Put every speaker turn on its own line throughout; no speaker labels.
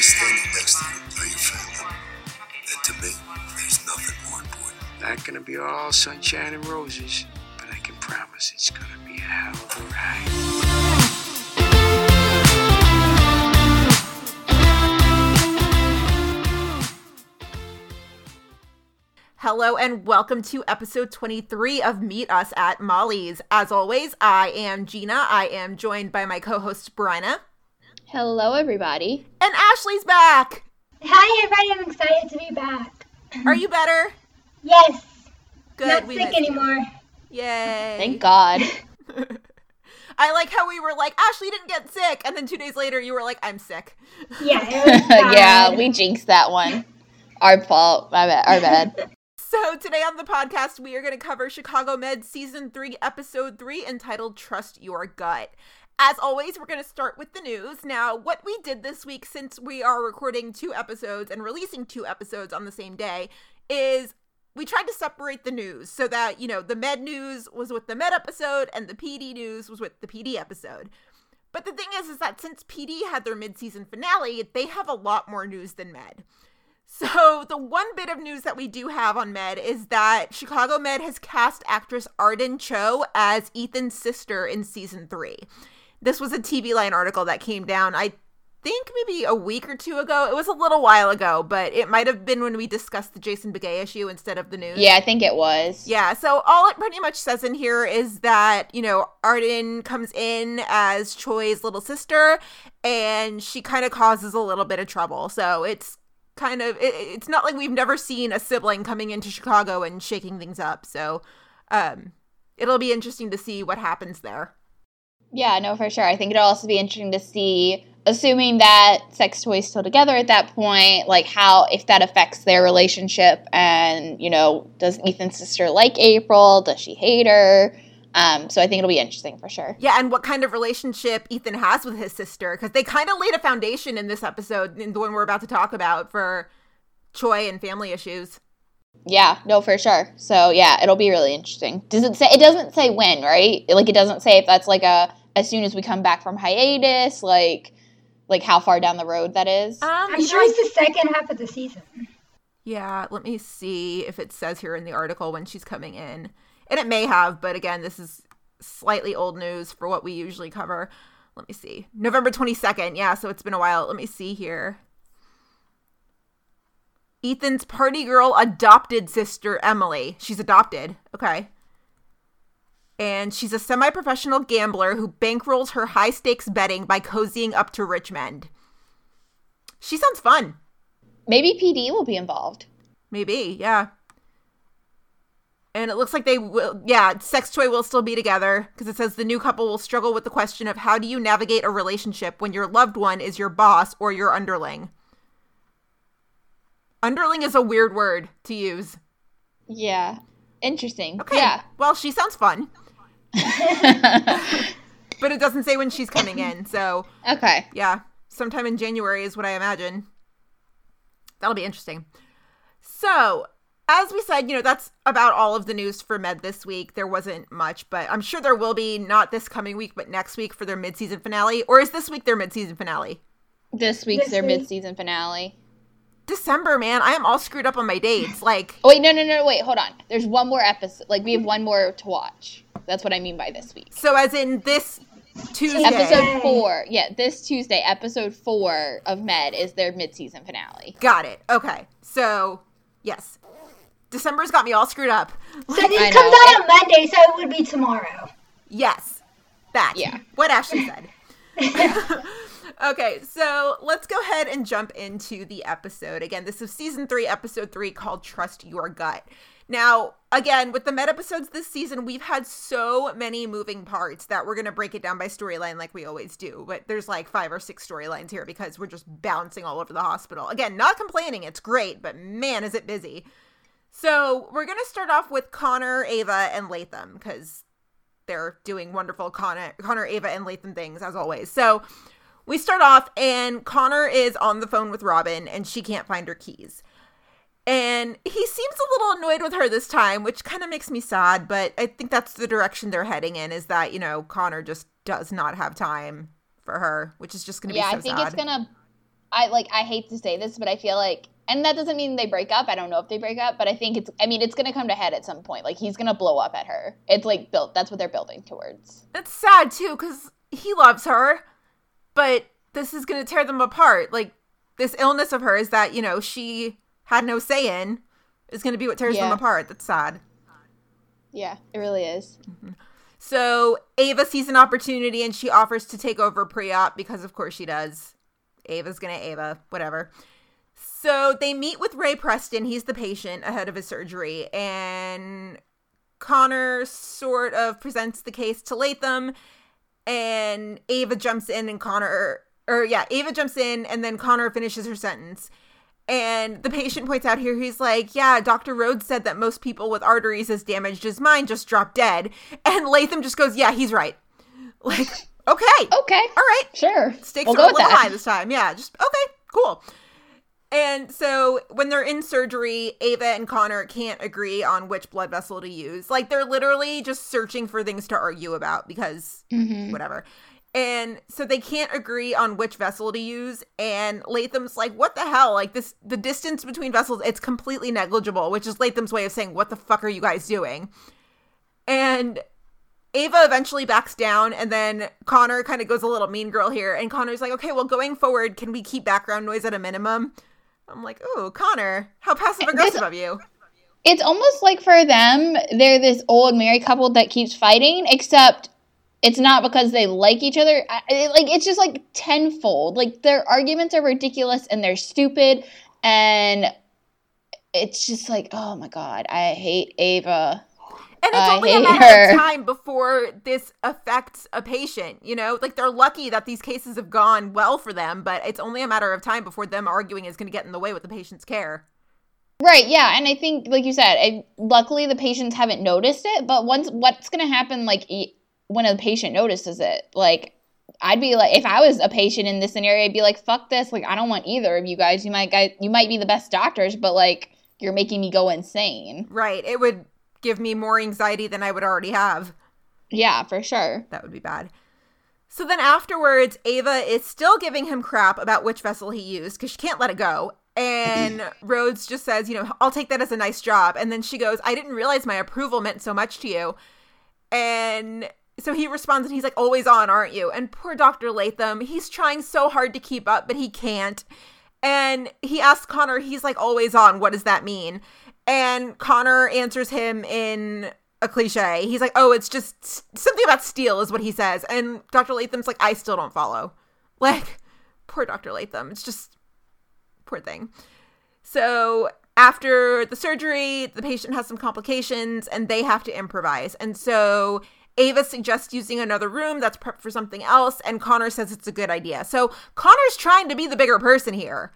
is standing next to you are your family. And to me, there's nothing more important.
Not gonna be all sunshine and roses, but I can promise it's gonna be a hell of a ride.
Hello and welcome to episode 23 of Meet Us at Molly's. As always, I am Gina. I am joined by my co-host Bryna.
Hello, everybody.
And Ashley's back.
Hi, everybody. I'm excited to be back.
Are you better?
Yes.
Good.
Not
we
sick
missed you.
anymore.
Yay.
Thank God.
I like how we were like, Ashley didn't get sick. And then two days later, you were like, I'm sick.
Yeah, it was bad.
yeah, we jinxed that one. Our fault. My bad. Our bad.
So today on the podcast, we are going to cover Chicago Med Season 3, Episode 3, entitled Trust Your Gut. As always, we're going to start with the news. Now, what we did this week, since we are recording two episodes and releasing two episodes on the same day, is we tried to separate the news so that, you know, the Med news was with the Med episode and the PD news was with the PD episode. But the thing is, is that since PD had their mid-season finale, they have a lot more news than Med. So, the one bit of news that we do have on Med is that Chicago Med has cast actress Arden Cho as Ethan's sister in season three. This was a TV Line article that came down, I think maybe a week or two ago. It was a little while ago, but it might have been when we discussed the Jason Beghe issue instead of the news.
Yeah, I think it was.
Yeah, so all it pretty much says in here is that, you know, Arden comes in as Choi's little sister and she kind of causes a little bit of trouble. So it's kind of it, it's not like we've never seen a sibling coming into Chicago and shaking things up. So um it'll be interesting to see what happens there.
Yeah, no, for sure. I think it'll also be interesting to see, assuming that Sex Toy's still together at that point, like how, if that affects their relationship. And, you know, does Ethan's sister like April? Does she hate her? Um, so I think it'll be interesting for sure.
Yeah, and what kind of relationship Ethan has with his sister because they kind of laid a foundation in this episode, in the one we're about to talk about for Choi and family issues.
Yeah, no, for sure. So yeah, it'll be really interesting. Does it say? It doesn't say when, right? Like it doesn't say if that's like a as soon as we come back from hiatus, like like how far down the road that is.
Um,
I'm sure it's the second half of the season.
Yeah, let me see if it says here in the article when she's coming in. And it may have, but again, this is slightly old news for what we usually cover. Let me see. November 22nd. Yeah, so it's been a while. Let me see here. Ethan's party girl adopted sister, Emily. She's adopted. Okay. And she's a semi professional gambler who bankrolls her high stakes betting by cozying up to Richmond. She sounds fun.
Maybe PD will be involved.
Maybe, yeah. And it looks like they will, yeah, Sex Toy will still be together because it says the new couple will struggle with the question of how do you navigate a relationship when your loved one is your boss or your underling. Underling is a weird word to use.
Yeah, interesting.
Okay.
Yeah.
Well, she sounds fun, but it doesn't say when she's coming in. So,
okay.
yeah, sometime in January is what I imagine. That'll be interesting. So, as we said, you know, that's about all of the news for Med this week. There wasn't much, but I'm sure there will be not this coming week, but next week for their mid-season finale. Or is this week their mid-season finale?
This week's
This
their
week.
mid-season finale.
December, man. I am all screwed up on my dates. Like,
Oh wait, no, no, no, wait, hold on. There's one more episode. Like we have one more to watch. That's what I mean by this week.
so as in this Tuesday.
Episode four. Yeah, this Tuesday, episode four of Med is their mid-season finale.
Got it. Okay. So, yes. December's got me all screwed up.
So this
I
comes
know.
out on Monday, so it would be tomorrow.
Yes. That.
Yeah.
What Ashley said. okay, so let's go ahead and jump into the episode. Again, this is season three, episode three called Trust Your Gut. Now, again, with the med episodes this season, we've had so many moving parts that we're going to break it down by storyline like we always do. But there's like five or six storylines here because we're just bouncing all over the hospital. Again, not complaining, it's great, but man, is it busy. So we're going to start off with Connor, Ava, and Latham because they're doing wonderful Connor, Connor, Ava, and Latham things as always. So we start off, and Connor is on the phone with Robin, and she can't find her keys. And he seems a little annoyed with her this time, which kind of makes me sad, but I think that's the direction they're heading in is that, you know, Connor just does not have time for her, which is just going to
Yeah,
be so sad.
Yeah, I think
sad.
it's gonna I like I hate to say this, but I feel like and that doesn't mean they break up. I don't know if they break up, but I think it's I mean it's gonna come to head at some point. Like he's gonna blow up at her. It's like built that's what they're building towards.
It's sad too because he loves her, but this is going to tear them apart. Like this illness of hers that you know she had no say in is going to be what tears
Yeah.
them apart. That's sad.
Yeah, it really is. Mm-hmm.
So Ava sees an opportunity and she offers to take over pre-op because of course she does. Ava's gonna Ava, whatever. So they meet with Ray Preston, he's the patient ahead of his surgery, and Connor sort of presents the case to Latham, and Ava jumps in and Connor or yeah, Ava jumps in and then Connor finishes her sentence. And the patient points out here, he's like, Yeah, Dr. Rhodes said that most people with arteries as damaged as mine just drop dead. And Latham just goes, Yeah, he's right. Like, okay.
Okay.
All right.
Sure.
Stakes
We'll
are a little
that.
high this time. Yeah, just okay, cool. And so when they're in surgery, Ava and Connor can't agree on which blood vessel to use. Like they're literally just searching for things to argue about because
Mm-hmm.
whatever. And so they can't agree on which vessel to use. And Latham's like, what the hell? Like this the distance between vessels, it's completely negligible, which is Latham's way of saying, What the fuck are you guys doing? And Ava eventually backs down, and then Connor kind of goes a little mean girl here. And Connor's like, okay, well, going forward, can we keep background noise at a minimum? I'm like, oh, Connor, how passive aggressive of you.
It's almost like for them, they're this old married couple that keeps fighting, except it's not because they like each other. I- I- Like it's just like tenfold. Like their arguments are ridiculous and they're stupid, and it's just like, oh my god, I hate Ava.
And it's
I
only a matter
her.
of time before this affects a patient, you know? Like, they're lucky that these cases have gone well for them, but it's only a matter of time before them arguing is going to get in the way with the patient's care.
Right, yeah, and I think, like you said, I, luckily the patients haven't noticed it. But once, what's going to happen, like e- when a patient notices it? Like, I'd be like, if I was a patient in this scenario, I'd be like, "Fuck this! Like, I don't want either of you guys. You might, guys, you might be the best doctors, but like, you're making me go insane."
Right. It would give me more anxiety than I would already have.
Yeah, for sure.
That would be bad. So then afterwards, Ava is still giving him crap about which vessel he used because she can't let it go. And Rhodes just says, you know, I'll take that as a nice job. And then she goes, I didn't realize my approval meant so much to you. And so he responds and he's like, always on, aren't you? And poor Dr. Latham, he's trying so hard to keep up, but he can't. And he asks Connor, he's like, always on. What does that mean? And Connor answers him in a cliche. He's like, oh, it's just something about steel, is what he says. And Dr. Latham's like, I still don't follow. Like, poor Dr. Latham. It's just, poor thing. So after the surgery, the patient has some complications and they have to improvise. And so Ava suggests using another room that's prepped for something else, and Connor says it's a good idea. So Connor's trying to be the bigger person here.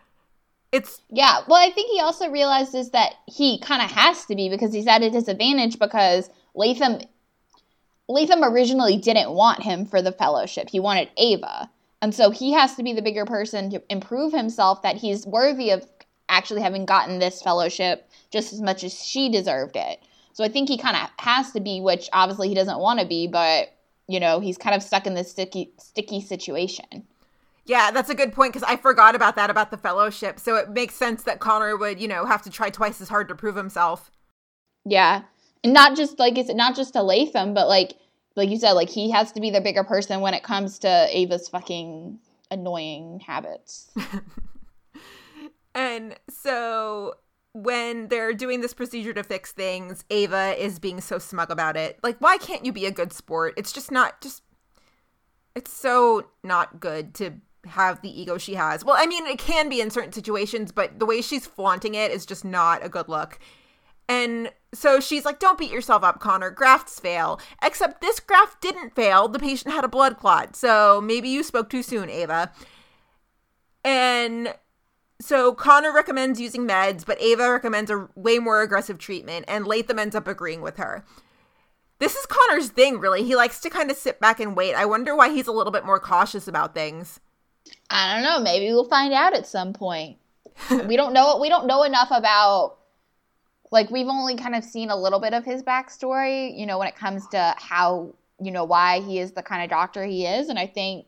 It's
Yeah, well, I think he also realizes that he kind of has to be because he's at a disadvantage because Latham Latham originally didn't want him for the fellowship. He wanted Ava. And so he has to be the bigger person to improve himself that he's worthy of actually having gotten this fellowship just as much as she deserved it. So I think he kind of has to be, which obviously he doesn't want to be, but you know, he's kind of stuck in this sticky sticky situation.
Yeah, that's a good point because I forgot about that about the fellowship. So it makes sense that Connor would, you know, have to try twice as hard to prove himself.
Yeah. And not just like it's not just to Latham, but like like you said, like he has to be the bigger person when it comes to Ava's fucking annoying habits.
And so when they're doing this procedure to fix things, Ava is being so smug about it. Like, why can't you be a good sport? It's just not just it's so not good to have the ego she has. Well, I mean, it can be in certain situations, but the way she's flaunting it is just not a good look. And so she's like, Don't beat yourself up, Connor. Grafts fail. Except this graft didn't fail. The patient had a blood clot. So maybe you spoke too soon, Ava. And so Connor recommends using meds, but Ava recommends a way more aggressive treatment, and Latham ends up agreeing with her. This is Connor's thing, really. He likes to kind of sit back and wait. I wonder why he's a little bit more cautious about things.
I don't know, maybe we'll find out at some point. we don't know we don't know enough about like we've only kind of seen a little bit of his backstory, you know, when it comes to how, you know, why he is the kind of doctor he is, and I think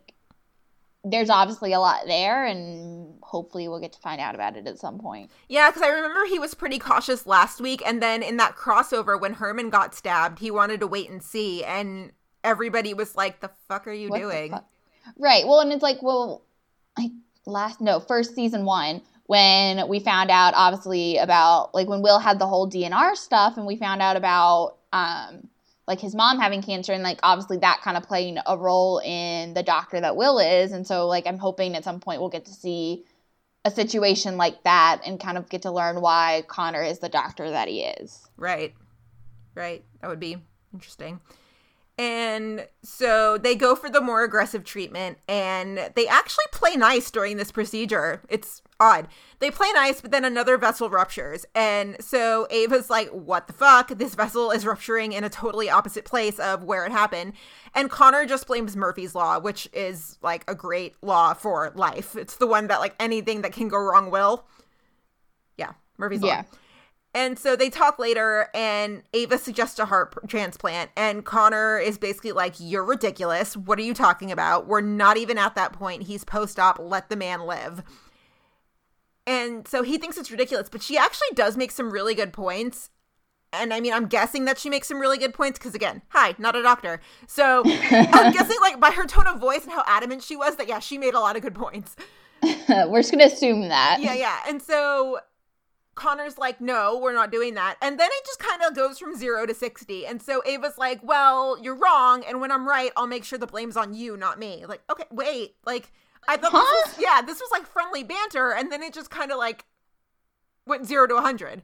there's obviously a lot there and hopefully we'll get to find out about it at some point.
Yeah, because I remember he was pretty cautious last week, and then in that crossover when Herman got stabbed, he wanted to wait and see, and everybody was like, "The fuck are you
What
doing?"
Right. Well, and it's like, well, I last no first season one when we found out obviously about like when Will had the whole DNR stuff, and we found out about um like his mom having cancer, and like obviously that kind of playing a role in the doctor that Will is, and so like I'm hoping at some point we'll get to see a situation like that and kind of get to learn why Connor is the doctor that he is.
Right. Right. That would be interesting. And so they go for the more aggressive treatment and they actually play nice during this procedure. It's odd. They play nice, but then another vessel ruptures. And so Ava's like, what the fuck? This vessel is rupturing in a totally opposite place of where it happened. And Connor just blames Murphy's Law, which is like a great law for life. It's the one that, like, anything that can go wrong will. Yeah, Murphy's Law. And so they talk later, and Ava suggests a heart transplant. And Connor is basically like, You're ridiculous. What are you talking about? We're not even at that point. He's post op. Let the man live. And so he thinks it's ridiculous, but she actually does make some really good points. And I mean, I'm guessing that she makes some really good points because, again, hi, not a doctor. So I'm guessing, like, by her tone of voice and how adamant she was, that yeah, she made a lot of good points.
We're just gonna assume that.
Yeah, yeah. And so Connor's like, no, we're not doing that. And then it just kind of goes from zero to 60. And so Ava's like, well, you're wrong. And when I'm right, I'll make sure the blame's on you, not me. Like, okay, wait. Like, I thought
Huh?
this was, yeah, this was like friendly banter. And then it just kind of like went zero to 100.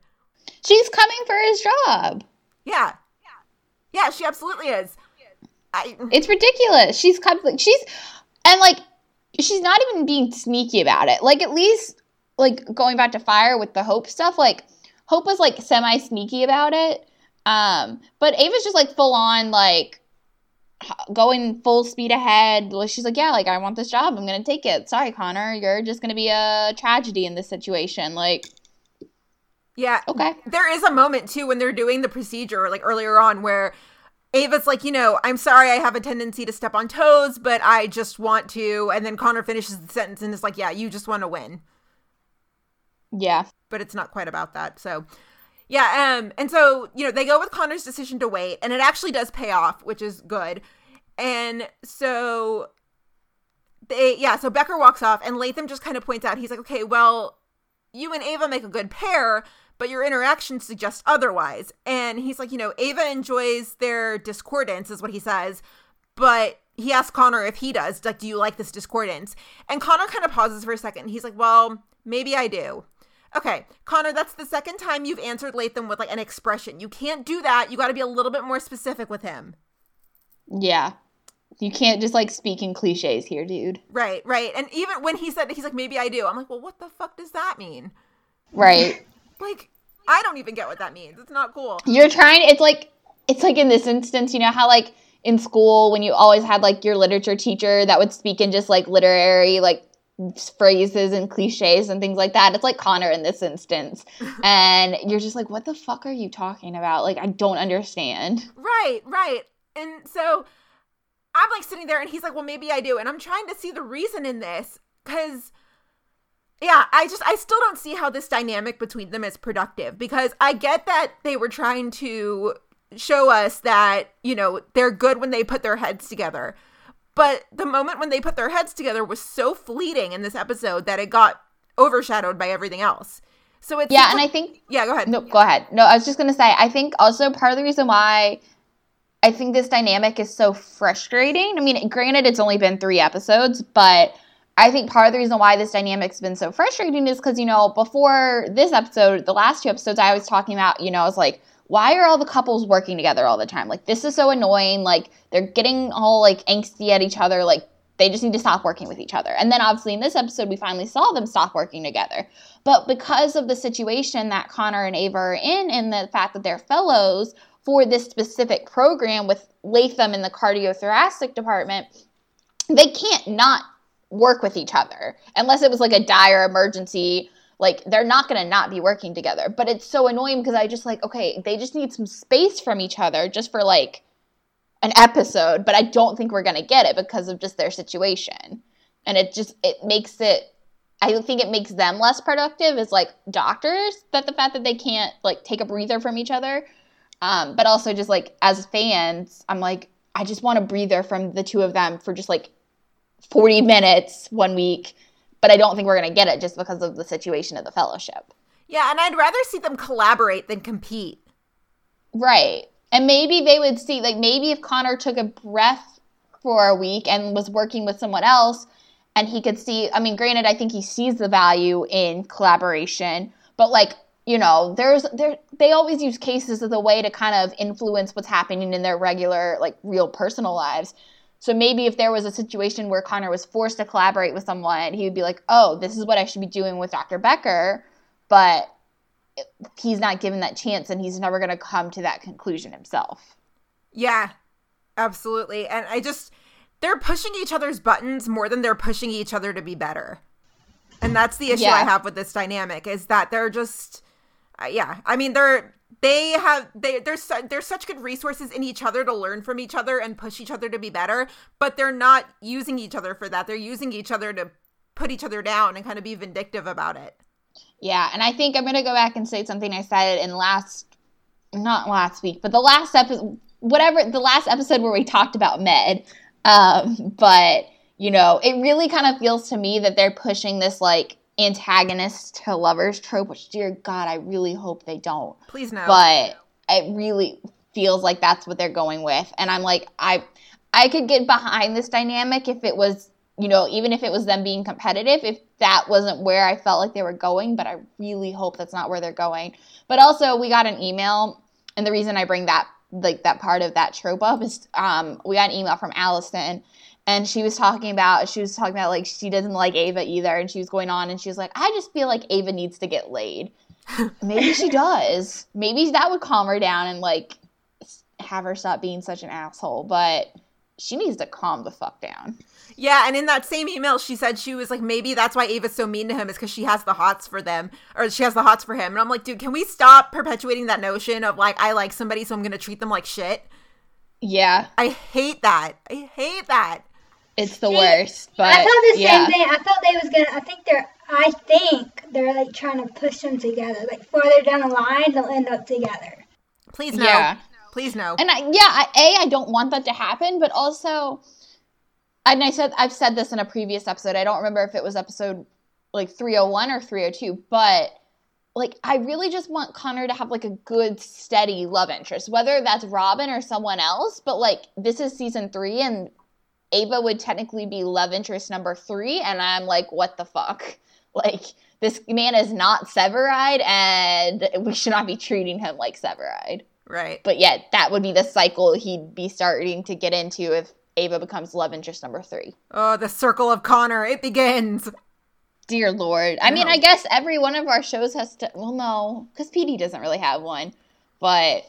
She's coming for his job.
Yeah. Yeah, she absolutely is. I,
It's ridiculous. She's she's and like she's not even being sneaky about it. Like at least like going back to fire with the Hope stuff, like Hope was like semi sneaky about it. Um, but Ava's just like full on like going full speed ahead. She's like, yeah, like I want this job. I'm gonna take it. Sorry, Connor, you're just gonna be a tragedy in this situation. Like,
yeah.
okay,
There is a moment too when they're doing the procedure, like earlier on, where Ava's like, you know, I'm sorry I have a tendency to step on toes, but I just want to. And then Connor finishes the sentence and is like, yeah, you just want to win.
Yeah,
But it's not quite about that. So, yeah. Um, and so, you know, they go with Connor's decision to wait, and it actually does pay off, which is good. And so they, yeah, so Bekker walks off, and Latham just kind of points out, he's like, okay, well, you and Ava make a good pair, but your interactions suggest otherwise. And he's like, you know, Ava enjoys their discordance, is what he says, but he asks Connor if he does, like, do you like this discordance? And Connor kind of pauses for a second. He's like, well, maybe I do. Okay, Connor, that's the second time you've answered Latham with like an expression. You can't do that. You got to be a little bit more specific with him.
yeah. You can't just like speak in cliches here, dude.
Right, right. And even when he said, he's like, maybe I do. I'm like, well, what the fuck does that mean?
Right.
Like, I don't even get what that means. It's not cool.
You're trying it's like it's like in this instance, you know how like in school when you always had like your literature teacher that would speak in just like literary like phrases and cliches and things like that. It's like Connor in this instance. and you're just like, what the fuck are you talking about? Like I don't understand.
Right, right. And so I'm like sitting there and he's like, well, maybe I do. And I'm trying to see the reason in this because, yeah, I just, I still don't see how this dynamic between them is productive because I get that they were trying to show us that, you know, they're good when they put their heads together. But the moment when they put their heads together was so fleeting in this episode that it got overshadowed by everything else. So it's
Yeah, and I think
yeah, go ahead.
No, go ahead. No, I was just gonna say, I think also part of the reason why I think this dynamic is so frustrating. I mean, granted, it's only been three episodes, but I think part of the reason why this dynamic's been so frustrating is because, you know, before this episode, the last two episodes, I was talking about, you know, I was like, why are all the couples working together all the time? Like, this is so annoying. Like, they're getting all like angsty at each other. Like, they just need to stop working with each other. And then obviously in this episode, we finally saw them stop working together. But because of the situation that Connor and Ava are in, and the fact that they're fellows for this specific program with Latham in the cardiothoracic department, they can't not work with each other unless it was like a dire emergency. Like they're not going to not be working together. But it's so annoying because I just like, okay, they just need some space from each other just for like an episode, but I don't think we're going to get it because of just their situation. And it just it makes it I think it makes them less productive as like doctors that the fact that they can't like take a breather from each other. Um, but also just like as fans, I'm like, I just want a breather from the two of them for just like 40 minutes one week. But I don't think we're gonna get it just because of the situation of the fellowship.
Yeah, and I'd rather see them collaborate than compete.
Right. And maybe they would see, like, maybe if Connor took a breath for a week and was working with someone else and he could see, I mean, granted, I think he sees the value in collaboration, but like, you know, there's, there, they always use cases as a way to kind of influence what's happening in their regular, like, real personal lives. So maybe if there was a situation where Connor was forced to collaborate with someone, he would be like, oh, this is what I should be doing with Dr. Bekker. But he's not given that chance and he's never going to come to that conclusion himself.
Yeah, absolutely. And I just, they're pushing each other's buttons more than they're pushing each other to be better. And that's the issue
Yeah.
I have with this dynamic is that they're just, uh, yeah. I mean, they're they have they there's there's such good resources in each other to learn from each other and push each other to be better, but they're not using each other for that. They're using each other to put each other down and kind of be vindictive about it.
Yeah, and I think I'm going to go back and say something I said in last, not last week, but the last episode, whatever, the last episode where we talked about Med. Um, but, you know, it really kind of feels to me that they're pushing this like antagonist to lovers trope, which, dear God, I really hope they don't.
Please no.
but it really feels like that's what they're going with and i'm like i i could get behind this dynamic if it was you know even if it was them being competitive if that wasn't where i felt like they were going but i really hope that's not where they're going but also we got an email and the reason i bring that like that part of that trope up is um we got an email from allison and she was talking about she was talking about like she doesn't like ava either and she was going on and she was like i just feel like ava needs to get laid Maybe she does. Maybe that would calm her down and like have her stop being such an asshole. But she needs to calm the fuck down.
Yeah, and in that same email, she said she was like, maybe that's why Ava's so mean to him is because she has the hots for them, or she has the hots for him. And I'm like, dude, can we stop perpetuating that notion of like, I like somebody, so I'm gonna treat them like shit?
Yeah,
I hate that. I hate that.
It's the
See,
worst. But
I thought the
yeah,
same thing. I thought they was gonna. I think they're. I think they're like trying to push them together. Like farther down the line, they'll end up together.
Please no.
Yeah.
Please no.
and I, yeah, I, a I don't want that to happen, but also, and I said I've said this in a previous episode. I don't remember if it was episode like 301 or 302, but like I really just want Connor to have like a good steady love interest, whether that's Robin or someone else. But like this is season three, and Ava would technically be love interest number three, and I'm like, what the fuck? Like this man is not Severide, and we should not be treating him like Severide.
right.
But yet, that would be the cycle he'd be starting to get into if Ava becomes love interest number three.
Oh, the circle of Connor. It begins.
Dear Lord. I mean, I guess every one of our shows has to. Well, no, because PD doesn't really have one. But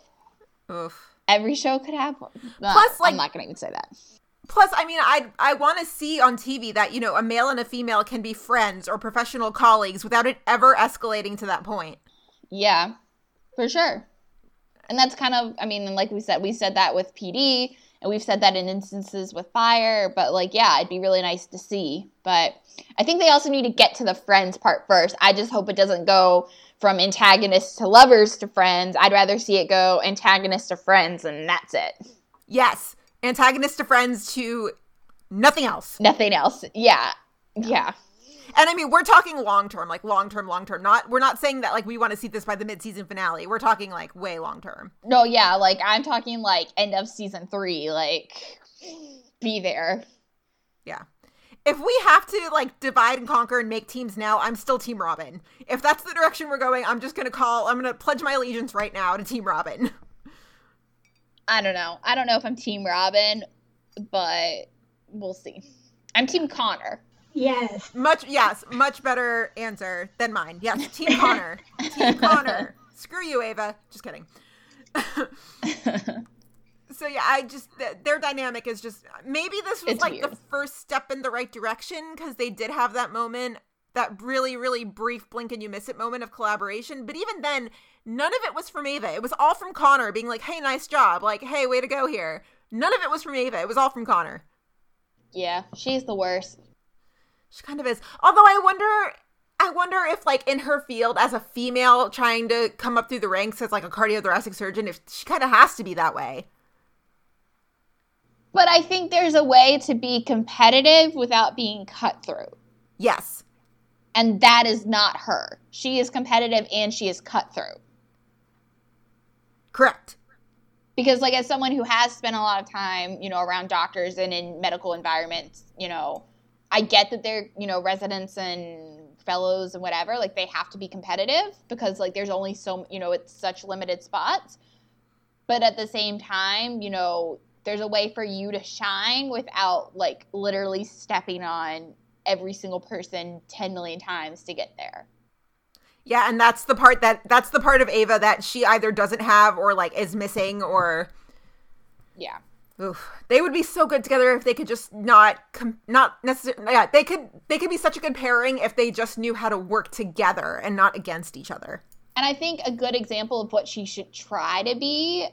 Oof.
every show could have one.
Plus, like-
I'm not going to even say that.
Plus, I mean, I I want to see on TV that you know a male and a female can be friends or professional colleagues without it ever escalating to that point.
Yeah, for sure. And that's kind of, I mean, like we said, we said that with PD, and we've said that in instances with Fire, but like, yeah, it'd be really nice to see. But I think they also need to get to the friends part first. I just hope it doesn't go from antagonists to lovers to friends. I'd rather see it go antagonists to friends, and that's it.
Yes, antagonist to friends to nothing else.
Nothing else. Yeah. Yeah.
And I mean, we're talking long term, like long term, long term. Not we're not saying that like we want to see this by the mid season finale. We're talking like way long term.
No, yeah, like I'm talking like end of season three, like be there.
Yeah. If we have to like divide and conquer and make teams now, I'm still Team Robin. If that's the direction we're going, I'm just gonna call. I'm gonna pledge my allegiance right now to Team Robin.
I don't know. I don't know if I'm Team Robin, but we'll see. I'm Team Connor.
Yes.
Much yes, much better answer than mine. Yes, Team Connor. Team Connor. Screw you, Ava. Just kidding. so yeah, I just th- their dynamic is just maybe this was
It's
like the first step in the right direction because they did have that moment, that really really brief blink and you miss it moment of collaboration. But even then, none of it was from Ava. It was all from Connor being like, "Hey, nice job," like, "Hey, way to go here." None of it was from Ava. It was all from Connor.
yeah, she's the worst.
She kind of is. Although I wonder I wonder if like in her field as a female trying to come up through the ranks as like a cardiothoracic surgeon if she kind of has to be that way.
But I think there's a way to be competitive without being cutthroat.
Yes.
And that is not her. She is competitive and she is cutthroat.
Correct.
Because like as someone who has spent a lot of time, you know, around doctors and in medical environments, you know, I get that they're, you know, residents and fellows and whatever, like they have to be competitive because like there's only so, you know, it's such limited spots. But at the same time, you know, there's a way for you to shine without like literally stepping on every single person 10 million times to get there.
Yeah, and that's the part that that's the part of Ava that she either doesn't have or like is missing or
yeah.
Oof. They would be so good together if they could just not com- not necessarily yeah, they could they could be such a good pairing if they just knew how to work together and not against each other.
And I think a good example of what she should try to be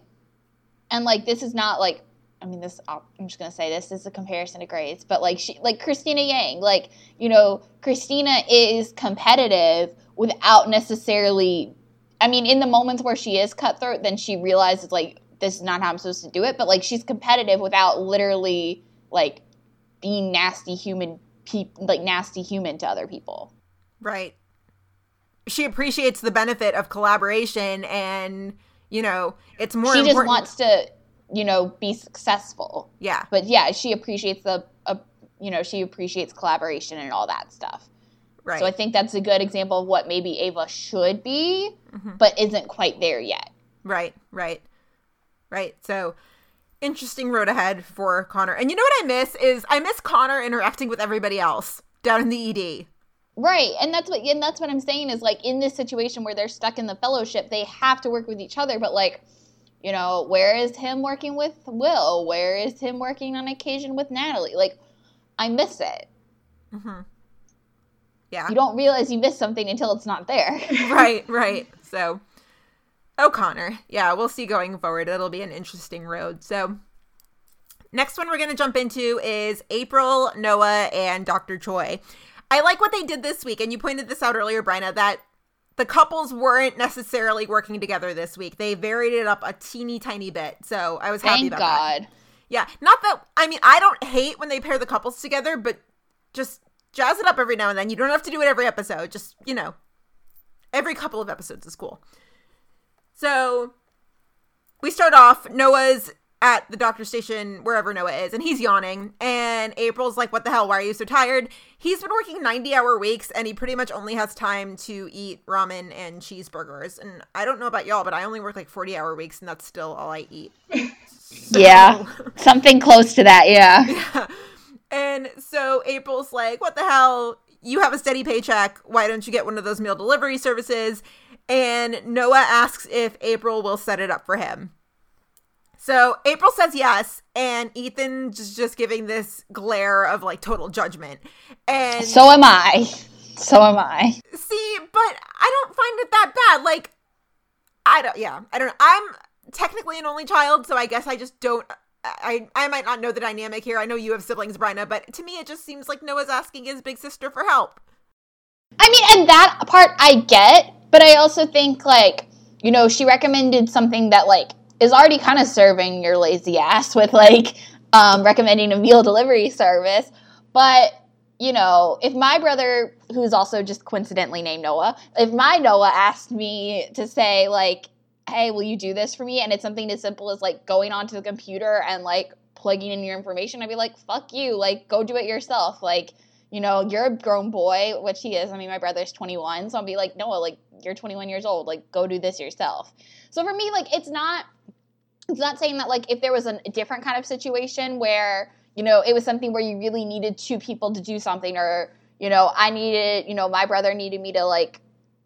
and like this is not like I mean, this I'm just gonna say this is a comparison to Grey's, but like she, like Cristina Yang, like you know, Cristina is competitive without necessarily. I mean, in the moments where she is cutthroat, then she realizes like this is not how I'm supposed to do it. But like she's competitive without literally like being nasty human people, like nasty human to other people.
Right. She appreciates the benefit of collaboration, and you know, it's more.
She
important-
just wants to you know, be successful.
Yeah.
But yeah, she appreciates the, uh, you know, she appreciates collaboration and all that stuff.
Right.
So I think that's a good example of what maybe Ava should be,
mm-hmm.
but isn't quite there yet.
Right, right, right. So interesting road ahead for Connor. And you know what I miss is I miss Connor interacting with everybody else down in the ED.
Right, and that's what and that's what I'm saying is like in this situation where they're stuck in the fellowship, they have to work with each other, but like you know, where is him working with Will? Where is him working on occasion with Natalie? Like, I miss it.
Mm-hmm. Yeah.
You don't realize you missed something until it's not there.
right, right. So, O'Connor. Yeah, we'll see going forward. It'll be an interesting road. So, next one we're going to jump into is April, Noah, and Dr. Choi. I like what they did this week, and you pointed this out earlier, Bryna, that the couples weren't necessarily working together this week. They varied it up a teeny tiny bit. So I was happy
Thank
about
God.
that. Yeah. Not that I mean, I don't hate when they pair the couples together, but just jazz it up every now and then. You don't have to do it every episode. Just, you know, every couple of episodes is cool. So we start off Noah's at the doctor station wherever Noah is and he's yawning. And April's like what the hell? Why are you so tired? He's been working 90 hour weeks and he pretty much only has time to eat ramen and cheeseburgers. And I don't know about y'all but I only work like 40 hour weeks and that's still all I eat.
So. yeah something close to that yeah.
yeah. And so April's like what the hell? You have a steady paycheck. Why don't you get one of those meal delivery services? And Noah asks if April will set it up for him so April says yes, and Ethan just just giving this glare of like total judgment. And
so am I. So am I.
See, but I don't find it that bad. Like, I don't. Yeah, I don't know. I'm technically an only child, so I guess I just don't. I I might not know the dynamic here. I know you have siblings, Bryna, but to me it just seems like Noah's asking his big sister for help.
I mean, and that part I get, but I also think like you know she recommended something that like is already kind of serving your lazy ass with like um, recommending a meal delivery service. But you know, if my brother, who's also just coincidentally named Noah, if my Noah asked me to say like, "Hey, will you do this for me?" and it's something as simple as like going onto the computer and like plugging in your information, I'd be like, "Fuck you! Like, go do it yourself." Like, you know, you're a grown boy, which he is. I mean, my brother's 21, so I'll be like, Noah, like, you're 21 years old. Like, go do this yourself. So for me, like, it's not it's not saying that like if there was a different kind of situation where you know it was something where you really needed two people to do something or you know i needed you know my brother needed me to like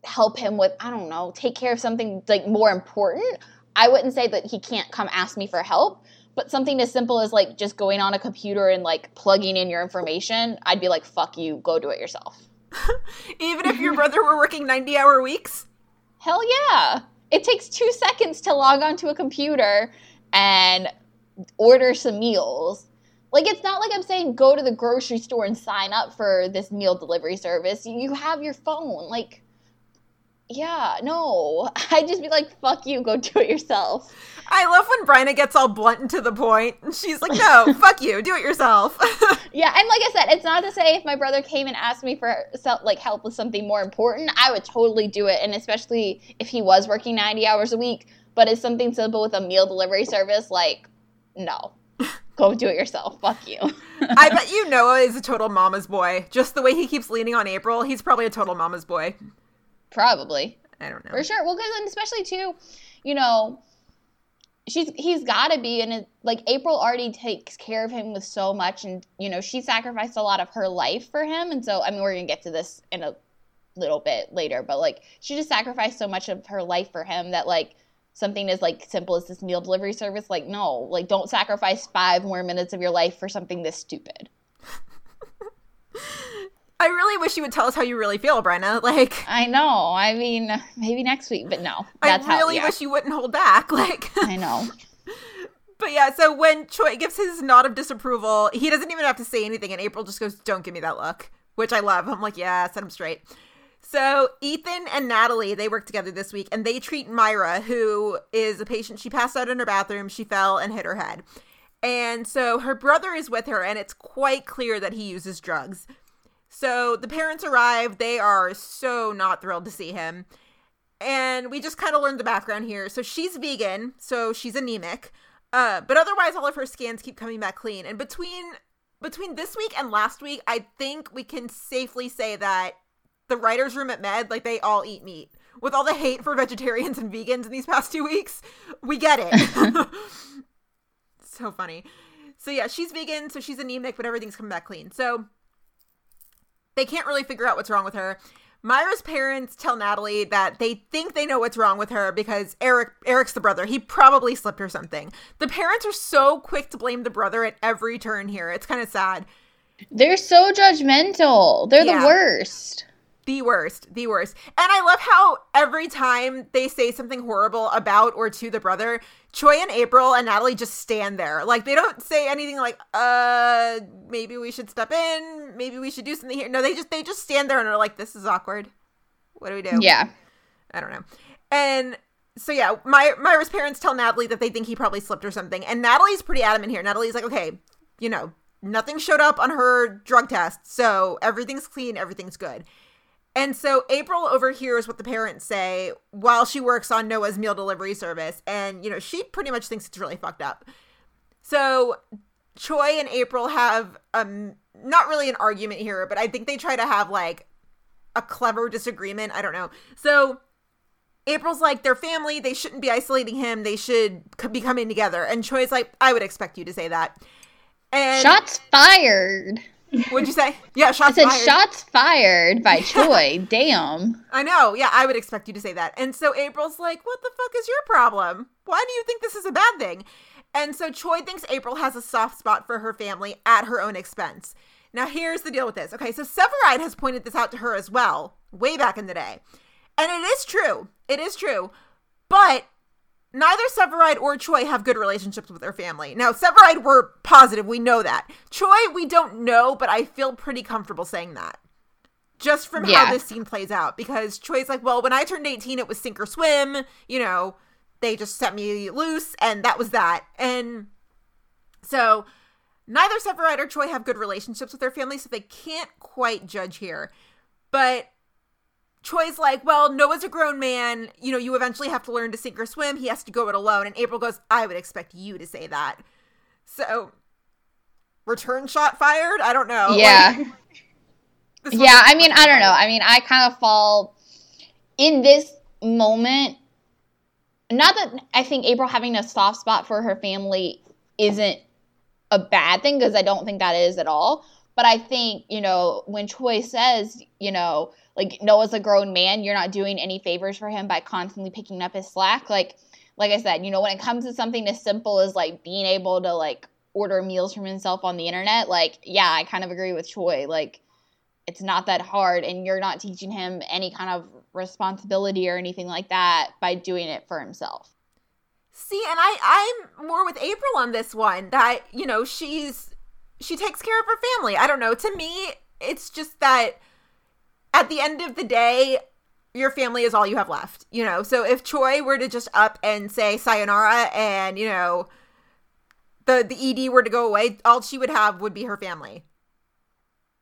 help him with i don't know take care of something like more important i wouldn't say that he can't come ask me for help but something as simple as like just going on a computer and like plugging in your information i'd be like fuck you go do it yourself.
Even if your brother were working 90 hour weeks?
Hell yeah it takes two seconds to log onto a computer and order some meals. Like it's not like I'm saying go to the grocery store and sign up for this meal delivery service. You have your phone. Like yeah, no. I'd just be like, fuck you, go do it yourself.
I love when Bryna gets all blunt and to the point. And she's like, no, fuck you, do it yourself.
yeah, and like I said, it's not to say if my brother came and asked me for like help with something more important, I would totally do it. And especially if he was working 90 hours a week. But it's something simple with a meal delivery service, like, no. Go do it yourself. Fuck you.
I bet you Noah is a total mama's boy. Just the way he keeps leaning on April, he's probably a total mama's boy.
Probably.
I don't know.
For sure. Well, because especially too, you know, she's he's got to be, and it, like April already takes care of him with so much, and you know she sacrificed a lot of her life for him, and so I mean we're gonna get to this in a little bit later, but like she just sacrificed so much of her life for him that like something as like simple as this meal delivery service, like no, like don't sacrifice five more minutes of your life for something this stupid.
I really wish you would tell us how you really feel, Bryna. Like,
I know. I mean, maybe next week, but no.
That's I really how, yeah. wish you wouldn't hold back. Like,
I know.
But yeah, so when Choi gives his nod of disapproval, he doesn't even have to say anything, and April just goes, "Don't give me that look," which I love. I'm like, yeah, set him straight. So Ethan and Natalie, they work together this week, and they treat Myra, who is a patient. She passed out in her bathroom. She fell and hit her head. And so her brother is with her, and it's quite clear that he uses drugs. So the parents arrive. They are so not thrilled to see him. And we just kind of learned the background here. So she's vegan, so she's anemic. Uh, but otherwise, all of her scans keep coming back clean. And between between this week and last week, I think we can safely say that the writers' room at Med, like they all eat meat. With all the hate for vegetarians and vegans in these past two weeks, we get it. so funny. So yeah, she's vegan, so she's anemic, but everything's coming back clean. So they can't really figure out what's wrong with her. Myra's parents tell Natalie that they think they know what's wrong with her because Eric Eric's the brother. He probably slipped her something. The parents are so quick to blame the brother at every turn here. It's kind of sad.
They're so judgmental. They're yeah. the worst
the worst, the worst. And I love how every time they say something horrible about or to the brother, Choi and April and Natalie just stand there. Like they don't say anything like, uh, maybe we should step in, maybe we should do something here. No, they just they just stand there and are like, this is awkward. What do we do?
Yeah.
I don't know. And so yeah, my Myra's parents tell Natalie that they think he probably slipped or something. And Natalie's pretty adamant here. Natalie's like, okay, you know, nothing showed up on her drug test, so everything's clean, everything's good. And so April overhears what the parents say while she works on Noah's meal delivery service. And, you know, she pretty much thinks it's really fucked up. So Choi and April have um not really an argument here, but I think they try to have like a clever disagreement. I don't know. So April's like, their family, they shouldn't be isolating him. They should be coming together. And Choi's like, I would expect you to say that. And
shots fired.
What'd you say? Yeah, shots
I said
fired.
shots fired by Choi. Damn.
I know. Yeah, I would expect you to say that. And so April's like, "What the fuck is your problem? Why do you think this is a bad thing?" And so Choi thinks April has a soft spot for her family at her own expense. Now, here's the deal with this. Okay, so Severide has pointed this out to her as well, way back in the day. And it is true. It is true. But neither Severide or Choi have good relationships with their family. Now, Severide, we're positive, we know that. Choi, we don't know, but I feel pretty comfortable saying that. Just from yeah. how this scene plays out. Because Choi's like, well, when I turned 18, it was sink or swim. You know, they just set me loose, and that was that. And so neither Severide or Choi have good relationships with their family, so they can't quite judge here. But Choi's like, well, Noah's a grown man. You know, you eventually have to learn to sink or swim. He has to go it alone. And April goes, I would expect you to say that. So, return shot fired? I don't know.
Yeah. Like, yeah, I mean, I don't know. I mean, I kind of fall in this moment. Not that I think April having a soft spot for her family isn't a bad thing, because I don't think that is at all. But I think, you know, when Choi says, you know, like Noah's a grown man, you're not doing any favors for him by constantly picking up his slack. Like like I said, you know, when it comes to something as simple as like being able to like order meals from himself on the internet, like yeah, I kind of agree with Choi. Like it's not that hard and you're not teaching him any kind of responsibility or anything like that by doing it for himself.
See, and I I'm more with April on this one that you know, she's she takes care of her family. I don't know. To me, it's just that at the end of the day, your family is all you have left, you know. So if Choi were to just up and say sayonara and, you know, the the ED were to go away, all she would have would be her family.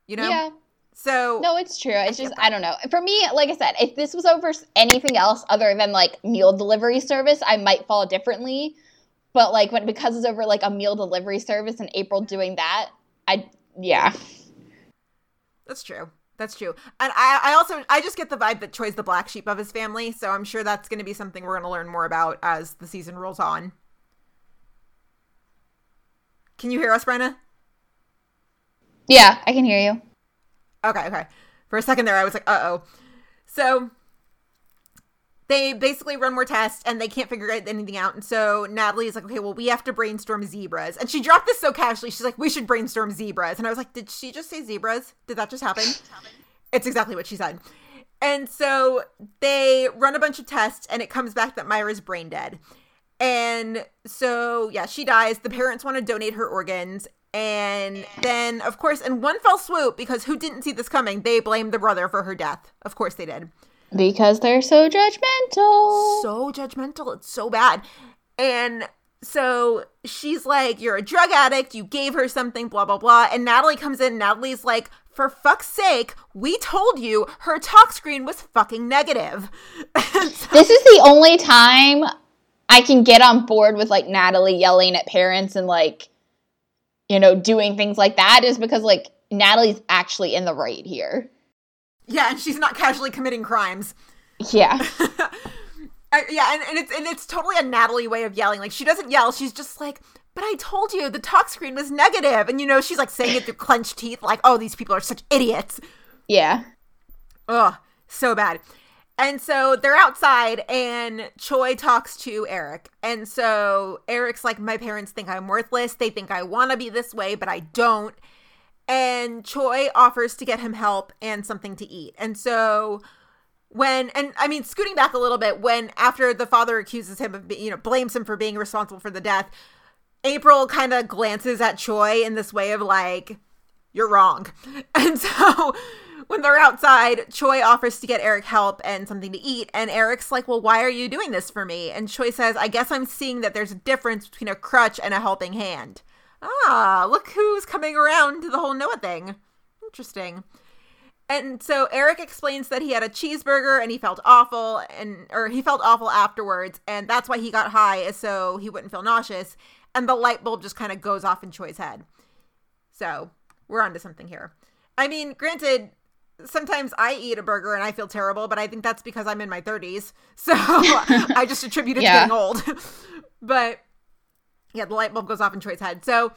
You know?
Yeah.
So
No, it's true. It's just I don't know. For me, like I said, if this was over anything else other than like meal delivery service, I might fall differently. But like when because it's over like a meal delivery service and April doing that, I yeah.
That's true. That's true. And I, I also I just get the vibe that Choi's the black sheep of his family, so I'm sure that's gonna be something we're gonna learn more about as the season rolls on. Can you hear us, Brenna?
Yeah, I can hear you.
Okay, okay. For a second there, I was like, uh oh. So they basically run more tests and they can't figure anything out. And so Natalie's like, okay, well, we have to brainstorm zebras. And she dropped this so casually. She's like, we should brainstorm zebras. And I was like, did she just say zebras? Did that just happen? it's exactly what she said. And so they run a bunch of tests and it comes back that Myra's brain dead. And so, yeah, she dies. The parents want to donate her organs. And then, of course, in one fell swoop, because who didn't see this coming, they blame the brother for her death. Of course they did.
Because they're so judgmental.
So judgmental. It's so bad. And so she's like, You're a drug addict. You gave her something, blah, blah, blah. And Natalie comes in. Natalie's like, For fuck's sake, we told you her tox screen was fucking negative. So-
this is the only time I can get on board with like Natalie yelling at parents and like, you know, doing things like that is because like Natalie's actually in the right here.
Yeah, and she's not casually committing crimes.
Yeah.
I, uh, yeah, and, and it's and it's totally a Natalie way of yelling. Like she doesn't yell, she's just like, "But I told you the tox screen was negative," and you know she's like saying it through clenched teeth, like, "Oh, these people are such idiots."
Yeah.
Ugh, so bad. And so they're outside, and Choi talks to Eric. And so Eric's like, My parents think I'm worthless. They think I want to be this way, but I don't. And Choi offers to get him help and something to eat. And so when, and I mean, scooting back a little bit, when after the father accuses him of, you know, blames him for being responsible for the death, April kind of glances at Choi in this way of like, you're wrong. And so when they're outside, Choi offers to get Eric help and something to eat. And Eric's like, Well, why are you doing this for me? And Choi says, I guess I'm seeing that there's a difference between a crutch and a helping hand. Ah, look who's coming around to the whole Noah thing. Interesting. And so Eric explains that he had a cheeseburger and he felt awful and or he felt awful afterwards and that's why he got high is so he wouldn't feel nauseous and the light bulb just kind of goes off in Choi's head. So, we're onto something here. I mean, granted, sometimes I eat a burger and I feel terrible, but I think that's because I'm in my 30s. So, I just attribute it
Yeah.
to getting old. but yeah, the light bulb goes off in Choi's head. So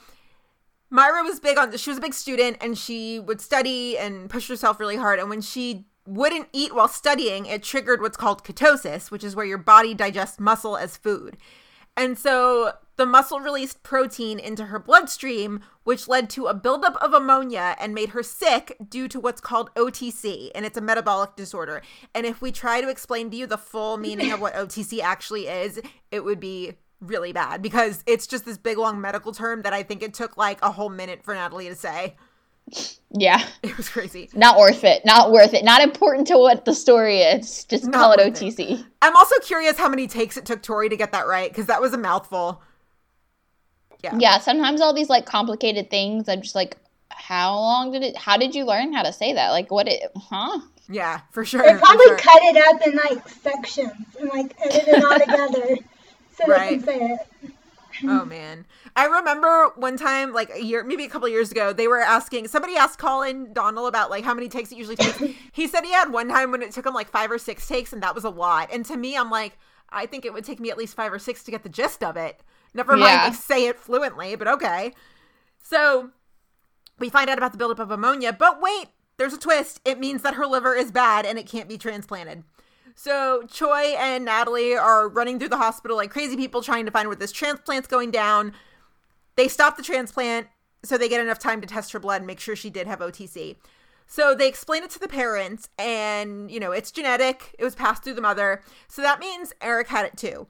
Myra was big on she was a big student and she would study and push herself really hard and when she wouldn't eat while studying, it triggered what's called ketosis, which is where your body digests muscle as food. And so the muscle released protein into her bloodstream, which led to a buildup of ammonia and made her sick due to what's called OTC, and it's a metabolic disorder. And if we try to explain to you the full meaning of what OTC actually is, it would be really bad because it's just this big long medical term that I think it took like a whole minute for Natalie to say.
Yeah.
It was crazy.
Not worth it. Not worth it. Not important to what the story is. Just
Not
call it
worth it.
OTC.
I'm also curious how many takes it took Torrey to get that right because that was a mouthful. Yeah.
Yeah, sometimes all these like complicated things, I'm just like, how long did it? How did you learn how to say that? Like, what it? Huh?
Yeah, for sure.
They probably
sure.
cut it up in like sections and like edit it all together so
Right.
they can say it.
Oh man. I remember one time, like a year, maybe a couple years ago, they were asking somebody asked Colin Donnell about like how many takes it usually takes. he said he had one time when it took him like five or six takes, and that was a lot. And to me, I'm like, I think it would take me at least five or six to get the gist of it. Never mind
Yeah.
like say it fluently, but okay. So we find out about the buildup of ammonia, but wait, there's a twist. It means that her liver is bad and it can't be transplanted. So Choi and Natalie are running through the hospital like crazy people trying to find where this transplant's going down. They stop the transplant so they get enough time to test her blood and make sure she did have OTC. So they explain it to the parents, and you know, it's genetic, it was passed through the mother. So that means Eric had it too.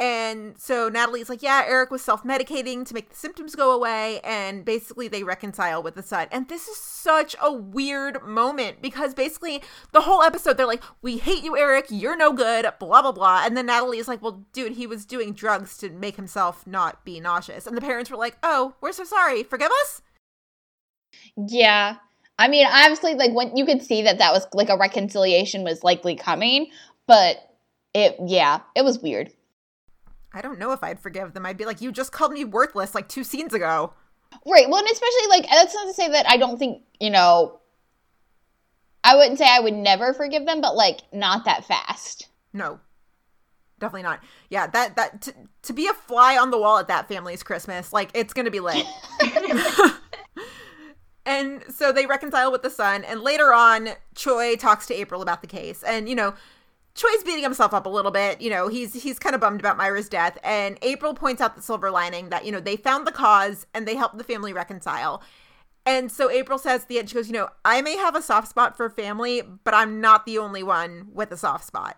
And so Natalie's like, yeah, Eric was self medicating to make the symptoms go away. And basically, they reconcile with the son. And this is such a weird moment because basically, the whole episode, they're like, we hate you, Eric. You're no good, blah, blah, blah. And then Natalie is like, well, dude, he was doing drugs to make himself not be nauseous. And the parents were like, oh, we're so sorry. Forgive us?
Yeah. I mean, obviously, like when you could see that that was like a reconciliation was likely coming, but it, yeah, it was weird.
I don't know if I'd forgive them. I'd be like, you just called me worthless like two scenes ago.
Right. Well, and especially like that's not to say that I don't think you know. I wouldn't say I would never forgive them, but like not that fast.
No, definitely not. Yeah, that that to, to be a fly on the wall at that family's Christmas, like it's gonna be lit. and so they reconcile with the son, and later on, Choi talks to April about the case, and you know, Choi's beating himself up a little bit. You know, he's he's kind of bummed about Myra's death, and April points out the silver lining that you know they found the cause and they helped the family reconcile. And so April says at the end, she goes, you know, I may have a soft spot for family, but I'm not the only one with a soft spot.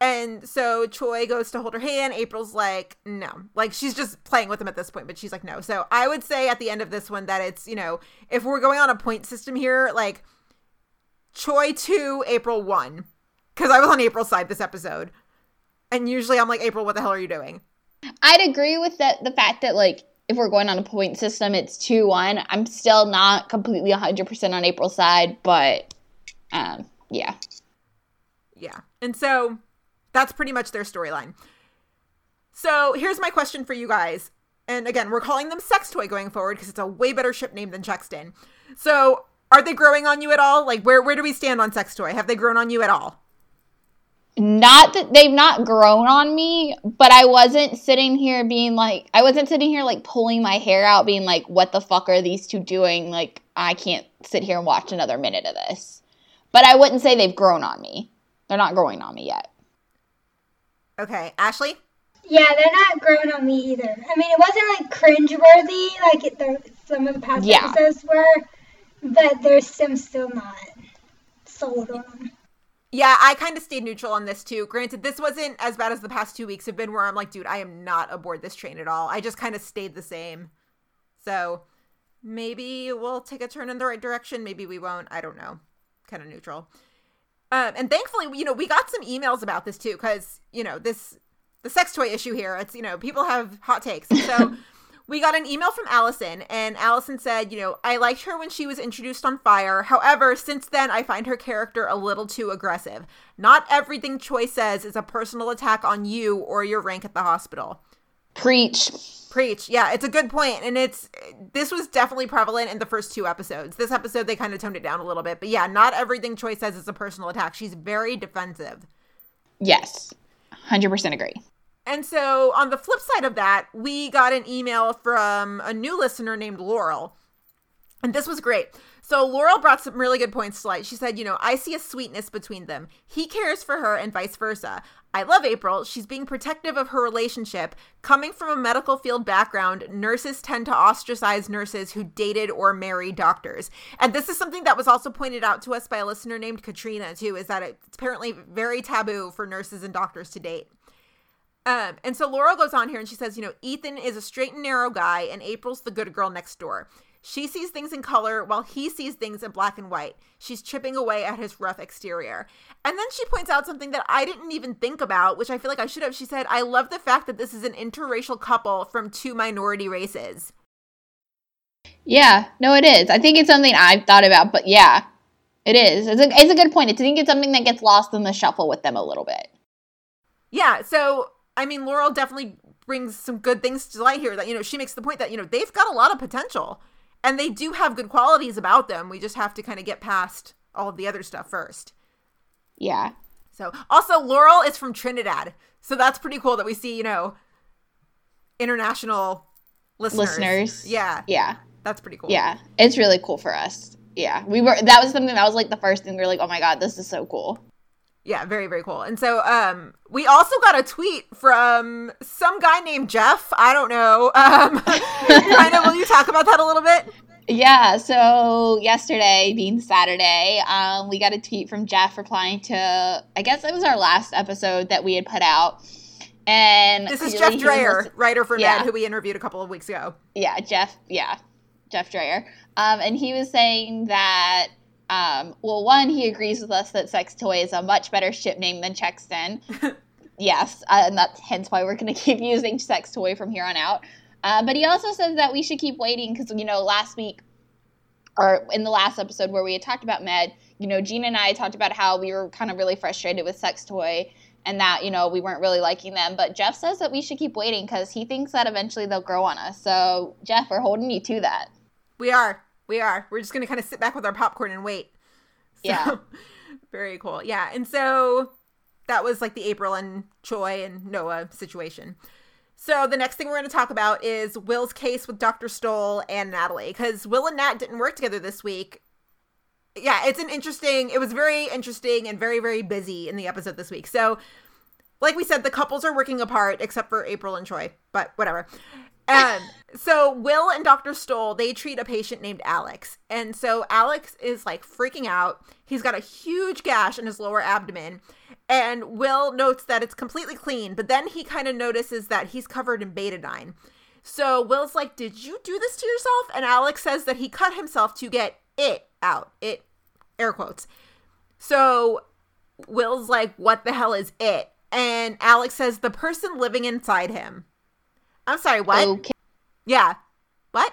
And so Choi goes to hold her hand. April's like, no. Like she's just playing with him at this point, but she's like, no. So I would say at the end of this one that it's, you know, if we're going on a point system here, like Choi 2, April 1 because I was on April's side this episode. And usually I'm like, April, what the hell are you doing?
I'd agree with that. The fact that like if we're going on a point system, it's two one. I'm still not completely 100 percent on April's side, but um, yeah,
yeah. And so that's pretty much their storyline. So here's my question for you guys. And again, we're calling them sex toy going forward because it's a way better ship name than Chexton. So are they growing on you at all? Like where where do we stand on sex toy? Have they grown on you at all?
Not that they've not grown on me, but I wasn't sitting here being like, I wasn't sitting here like pulling my hair out, being like, what the fuck are these two doing? Like, I can't sit here and watch another minute of this. But I wouldn't say they've grown on me. They're not growing on me yet.
Okay, Ashley?
Yeah, they're not growing on me either. I mean, it wasn't like cringeworthy like it, the, some of the past yeah. episodes were, but there's some still not sold on them.
Yeah, I kind of stayed neutral on this too. Granted, this wasn't as bad as the past two weeks have been, where I'm like, dude, I am not aboard this train at all. I just kind of stayed the same. So maybe we'll take a turn in the right direction. Maybe we won't. I don't know. Kind of neutral. Um, and thankfully, you know, we got some emails about this too, because you know this the sex toy issue here. It's you know people have hot takes, so. we got an email from Allison, and Allison said, You know, I liked her when she was introduced on Fire. However, since then, I find her character a little too aggressive. Not everything Choi says is a personal attack on you or your rank at the hospital.
Preach.
Preach. Yeah, it's a good point. And it's this was definitely prevalent in the first two episodes. This episode, they kind of toned it down a little bit. But yeah, not everything Choi says is a personal attack. She's very defensive.
Yes. 100% agree.
And so, on the flip side of that, we got an email from a new listener named Laurel. And this was great. So, Laurel brought some really good points to light. She said, You know, I see a sweetness between them. He cares for her and vice versa. I love April. She's being protective of her relationship. Coming from a medical field background, nurses tend to ostracize nurses who dated or married doctors. And this is something that was also pointed out to us by a listener named Katrina, too, is that it's apparently very taboo for nurses and doctors to date. Um, and so Laurel goes on here and she says, you know, Ethan is a straight and narrow guy, and April's the good girl next door. She sees things in color while he sees things in black and white. She's chipping away at his rough exterior. And then she points out something that I didn't even think about, which I feel like I should have. She said, I love the fact that this is an interracial couple from two minority races.
Yeah, no, it is. I think it's something I've thought about, but yeah, it is. It's a, it's a good point. I think it's something that gets lost in the shuffle with them a little bit.
Yeah, so I mean, Laurel definitely brings some good things to light here. That you know, she makes the point that you know they've got a lot of potential, and they do have good qualities about them. We just have to kind of get past all of the other stuff first.
Yeah.
So also, Laurel is from Trinidad, so that's pretty cool that we see you know international listeners.
Listeners.
Yeah.
Yeah.
That's pretty cool.
Yeah, it's really cool for us. Yeah, we were. That was something that was like the first thing we were like, oh my god, this is so cool.
Yeah, very, very cool. And so um we also got a tweet from some guy named Jeff. I don't know. Um kind of will you talk about that a little bit?
Yeah, so yesterday being Saturday, um, we got a tweet from Jeff replying to I guess it was our last episode that we had put out. And
this is Jeff Drayer, writer for yeah. Med, who we interviewed a couple of weeks ago.
Yeah, Jeff. Yeah, Jeff Drayer. Um, and he was saying that, um, well, one, he agrees with us that Sex Toy is a much better ship name than Chexton. yes, uh, and that's hence why we're going to keep using Sex Toy from here on out. Uh, but he also says that we should keep waiting because, you know, last week or in the last episode where we had talked about Med, you know, Gina and I talked about how we were kind of really frustrated with Sex Toy and that, you know, we weren't really liking them. But Jeff says that we should keep waiting because he thinks that eventually they'll grow on us. So, Jeff, we're holding you to that.
We are. We are. We're just going to kind of sit back with our popcorn and wait. So,
yeah.
very cool. Yeah. And so that was like the April and Choi and Noah situation. So the next thing we're going to talk about is Will's case with Dr. Stoll and Natalie because Will and Nat didn't work together this week. Yeah, it's an interesting. It was very interesting and very very busy in the episode this week. So, like we said, the couples are working apart except for April and Choi, but whatever. Um, so Will and Dr. Stoll, they treat a patient named Alex. And so Alex is like freaking out. He's got a huge gash in his lower abdomen and Will notes that it's completely clean, but then he kind of notices that he's covered in betadine. So Will's like, Did you do this to yourself? And Alex says that he cut himself to get it out. It, air quotes. So Will's like, What the hell is it? And Alex says, The person living inside him. I'm sorry, what? Okay. Yeah. What?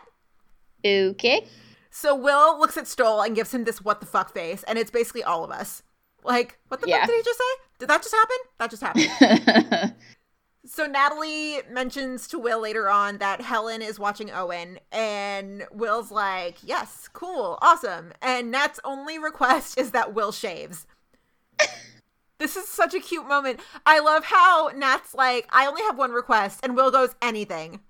Okay.
So Will looks at Stoll and gives him this what the fuck face, and it's basically all of us. Like, what the yeah. fuck did he just say? Did that just happen? That just happened. so Natalie mentions to Will later on that Helen is watching Owen, and Will's like, "Yes, cool, awesome." And Nat's only request is that Will shaves. This is such a cute moment. I love how Nat's like, "I only have one request," and Will goes, "Anything,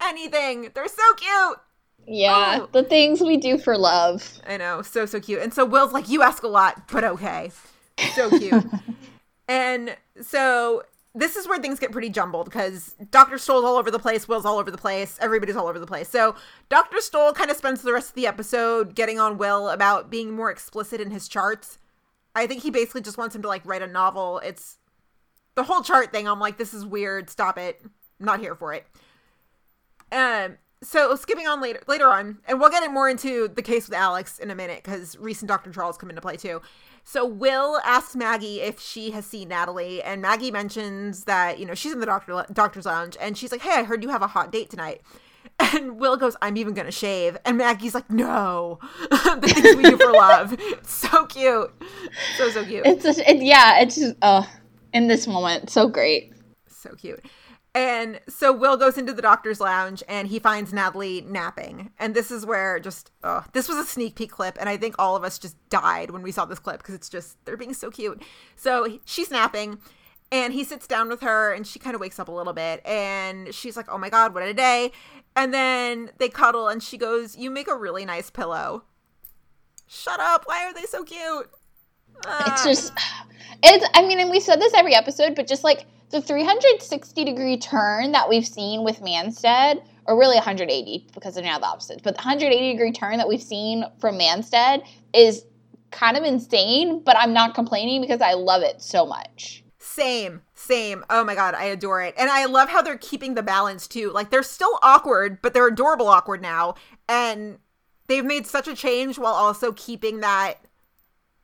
anything." They're so cute.
Yeah, oh. the things we do for love.
I know, so so cute. And so Will's like, "You ask a lot, but okay." So cute. And so this is where things get pretty jumbled because Dr. Stoll's all over the place, Will's all over the place, everybody's all over the place. So Dr. Stoll kind of spends the rest of the episode getting on Will about being more explicit in his charts. I think he basically just wants him to like write a novel. It's the whole chart thing. I'm like, this is weird. Stop it. I'm not here for it. Um, so skipping on later later on, and we'll get it more into the case with Alex in a minute because recent Dr. Charles come into play too. So Will asks Maggie if she has seen Natalie, and Maggie mentions that you know she's in the doctor doctor's lounge, and she's like, "Hey, I heard you have a hot date tonight." And Will goes, "I'm even gonna shave," and Maggie's like, "No, the things we do for love." so cute, so so cute.
It's just, it, yeah, it's just, uh, in this moment, so great,
so cute. And so Will goes into the doctor's lounge and he finds Natalie napping. And this is where just, oh, this was a sneak peek clip. And I think all of us just died when we saw this clip because it's just, they're being so cute. So she's napping and he sits down with her and she kind of wakes up a little bit and she's like, oh my God, what a day. And then they cuddle and she goes, you make a really nice pillow. Shut up. Why are they so cute?
It's um. just, it's, I mean, and we said this every episode, but just like, the 360 degree turn that we've seen with Manstead, or really 180 because they're now the opposite, but the 180 degree turn that we've seen from Manstead is kind of insane, but I'm not complaining because I love it so much.
Same, same. Oh my god, I adore it. And I love how they're keeping the balance too. Like they're still awkward, but they're adorable awkward now. And they've made such a change while also keeping that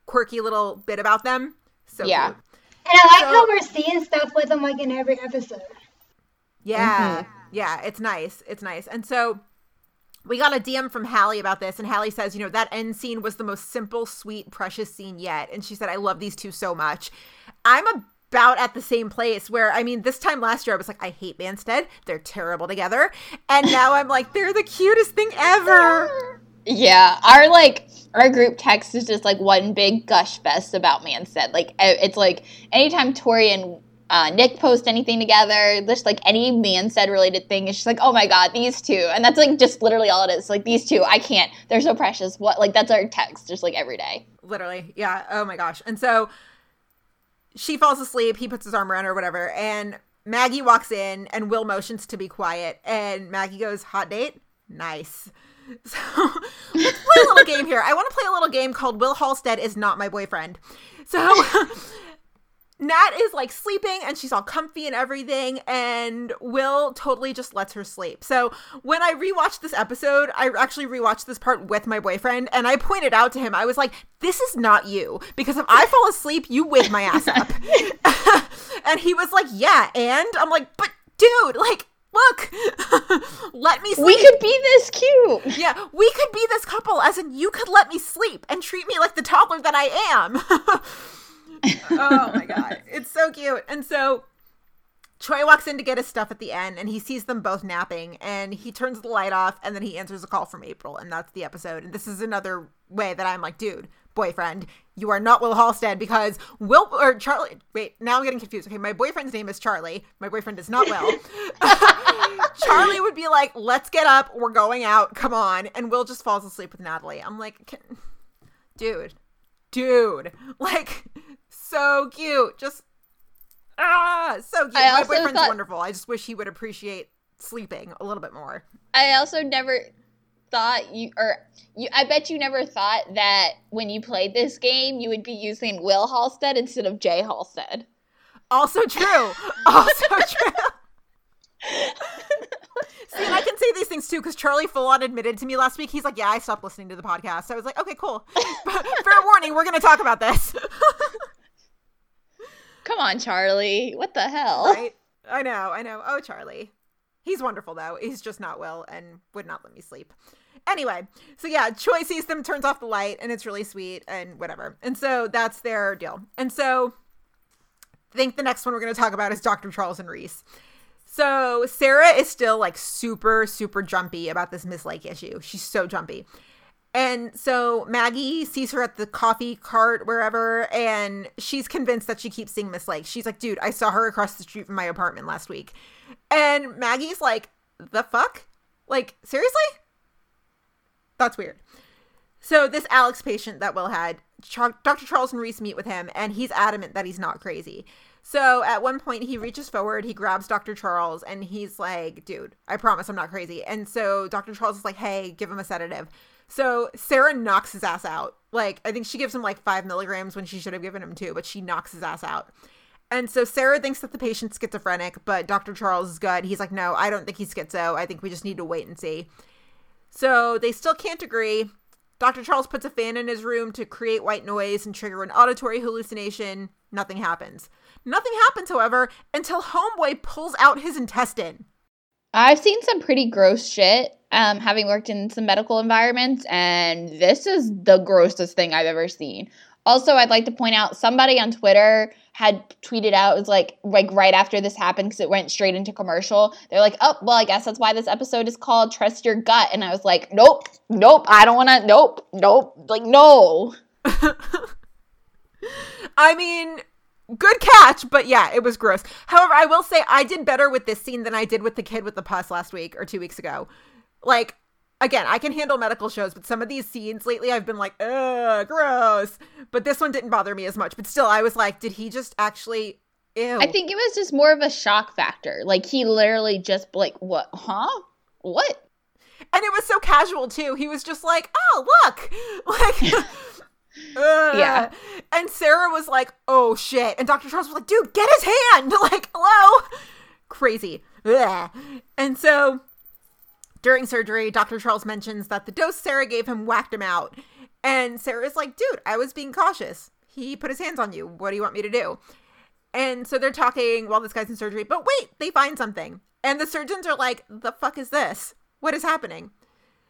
quirky little bit about them. So
yeah.
Cute.
And I like so, how we're seeing stuff with them like in every episode.
Yeah. Mm-hmm. Yeah, it's nice. It's nice. And so we got a DM from Hallie about this, and Hallie says, you know, that end scene was the most simple, sweet, precious scene yet. And she said, I love these two so much. I'm about at the same place where, I mean, this time last year, I was like, I hate Manstead. They're terrible together. And now I'm like, they're the cutest thing ever.
Yeah. Our, like, our group text is just like one big gush fest about Manstead. Like it's like anytime Torrey and uh, Nick post anything together, just like any Manstead related thing, it's just like, oh my god, these two, and that's like just literally all it is. Like these two, I can't. They're so precious. What like that's our text, just like every day.
Literally, yeah. Oh my gosh. And so she falls asleep. He puts his arm around her, whatever, and Maggie walks in, and Will motions to be quiet, and Maggie goes, "Hot date, nice." So let's play a little game here. I want to play a little game called Will Halstead is not my boyfriend. So Nat is like sleeping and she's all comfy and everything, and Will totally just lets her sleep. So when I rewatched this episode, I actually rewatched this part with my boyfriend, and I pointed out to him, I was like, "This is not you because if I fall asleep, you wake my ass up." and he was like, "Yeah," and I'm like, "But dude, like." Look, let me sleep.
We could be this cute.
Yeah, we could be this couple, as in you could let me sleep and treat me like the toddler that I am. oh my god, cute. And so Choi walks in to get his stuff at the end and he sees them both napping and he turns the light off and then he answers a call from April and that's the episode. And this is another way that I'm like, dude, boyfriend, you are not Will Halstead because Will or Charlie. Wait, now I'm getting confused. Okay, my boyfriend's name is Charlie. My boyfriend is not Will. Charlie would be like, let's get up. We're going out. Come on. And Will just falls asleep with Natalie. I'm like, dude, dude, like so cute. Just ah, so cute. My boyfriend's thought, wonderful. I just wish he would appreciate sleeping a little bit more.
I also never thought you or you I bet you never thought that when you played this game you would be using Will Halstead instead of Jay Halstead.
Also true. also true. See, and I can say these things too because Charlie full on admitted to me last week. He's like, "Yeah, I stopped listening to the podcast." So I was like, "Okay, cool." fair warning, we're going to talk about this.
Come on, Charlie. What the hell?
Right? I know, I know. Oh, Charlie. He's wonderful though. He's just not well and would not let me sleep. Anyway, so yeah, Choi sees them, turns off the light, and it's really sweet and whatever. And so that's their deal. And so I think the next one we're going to talk about is Dr. Charles and Reese. So Sarah is still like super, super jumpy about this Miss Lake issue. She's so jumpy. And so Maggie sees her at the coffee cart wherever, and she's convinced that she keeps seeing Miss Lake. She's like, dude, I saw her across the street from my apartment last week. And Maggie's like, the fuck? Like, seriously? That's weird. So this Alex patient that Will had, Dr. Charles and Reese meet with him, and he's adamant that he's not crazy. So at one point, he reaches forward, he grabs Dr. Charles, and he's like, dude, I promise I'm not crazy. And so Dr. Charles is like, hey, give him a sedative. So Sarah knocks his ass out. Like, I think she gives him like five milligrams when she should have given him two, but she knocks his ass out. And so Sarah thinks that the patient's schizophrenic, but Dr. Charles is good. He's like, no, I don't think he's schizo. I think we just need to wait and see. So they still can't agree. Dr. Charles puts a fan in his room to create white noise and trigger an auditory hallucination. Nothing happens. Nothing happens, however, until Homeboy pulls out his intestine.
I've seen some pretty gross shit um, having worked in some medical environments, and this is the grossest thing I've ever seen. Also, I'd like to point out somebody on Twitter had tweeted out it was like like right after this happened because it went straight into commercial. They're like, "Oh, well, I guess that's why this episode is called Trust Your Gut." And I was like, "Nope, nope, I don't want to. Nope, nope, like no."
I mean, good catch, but yeah, it was gross. However, I will say I did better with this scene than I did with the kid with the pus last week or two weeks ago. Like, again, I can handle medical shows, but some of these scenes lately I've been like, ugh, gross. But this one didn't bother me as much. But still, I was like, did he just actually Ew.
I think it was just more of a shock factor. Like he literally just like, what? Huh? What?
And it was so casual too. He was just like, "Oh, look!" Like, uh, yeah. And Sarah was like, "Oh shit!" And Dr. Charles was like, "Dude, get his hand!" Like, hello, crazy. Ugh. And so during surgery, Dr. Charles mentions that the dose Sarah gave him whacked him out. And Sarah's like, dude, I was being cautious. He put his hands on you. What do you want me to do? And so they're talking while this guy's in surgery. But wait, they find something. And the surgeons are like, the fuck is this? What is happening?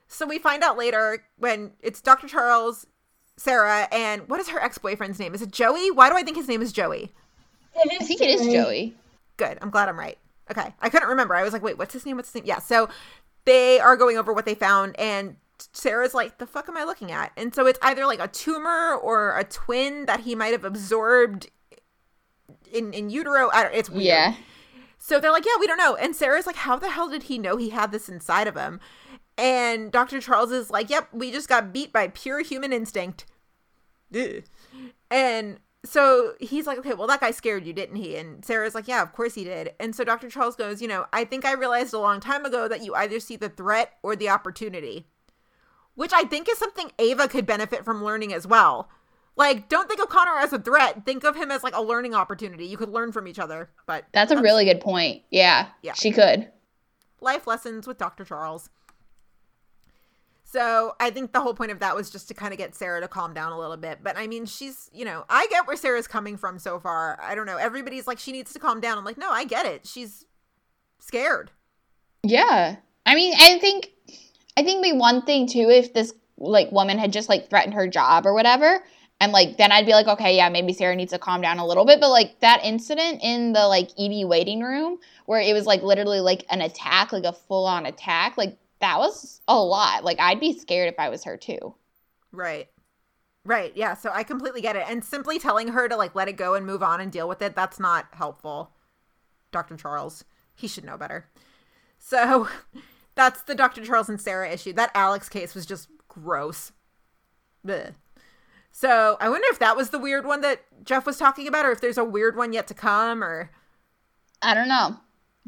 So we find out later when it's Dr. Charles, Sarah, and what is her ex boyfriend's name? Is it Joey? Why do I think his name is Joey?
I think Joey. it is Joey.
Good. I'm glad I'm right. Okay. I couldn't remember. I was like, wait, what's his name? What's his name? Yeah. So they are going over what they found and Sarah's like, the fuck am I looking at? And so it's either like a tumor or a twin that he might have absorbed in, in utero. I don't, it's weird. Yeah. So they're like, yeah, we don't know. And Sarah's like, how the hell did he know he had this inside of him? And Dr. Charles is like, yep, we just got beat by pure human instinct. Ugh. And so he's like, okay, well, that guy scared you, didn't he? And Sarah's like, yeah, of course he did. And so Dr. Charles goes, you know, I think I realized a long time ago that you either see the threat or the opportunity, which I think is something Ava could benefit from learning as well. Like, don't think of Connor as a threat. Think of him as like a learning opportunity. You could learn from each other. But
that's a really good point. Yeah.
Yeah.
She could.
Life lessons with Dr. Charles. So I think the whole point of that was just to kind of get Sarah to calm down a little bit. But I mean, she's, you know, I get where Sarah's coming from so far. I don't know. Everybody's like, she needs to calm down. I'm like, no, I get it. She's scared.
Yeah. I mean, I think, I think maybe one thing too, if this like woman had just like threatened her job or whatever, and like then I'd be like, okay, yeah, maybe Sarah needs to calm down a little bit. But like that incident in the like ED waiting room where it was like literally like an attack, like a full on attack, like that was a lot. Like I'd be scared if I was her too.
Right. Right. Yeah. So I completely get it. And simply telling her to like let it go and move on and deal with it, that's not helpful. Dr. Charles, he should know better. So that's the Dr. Charles and Sarah issue. That Alex case was just gross. Blech. So I wonder if that was the weird one that Jeff was talking about, or if there's a weird one yet to come, or
I don't know.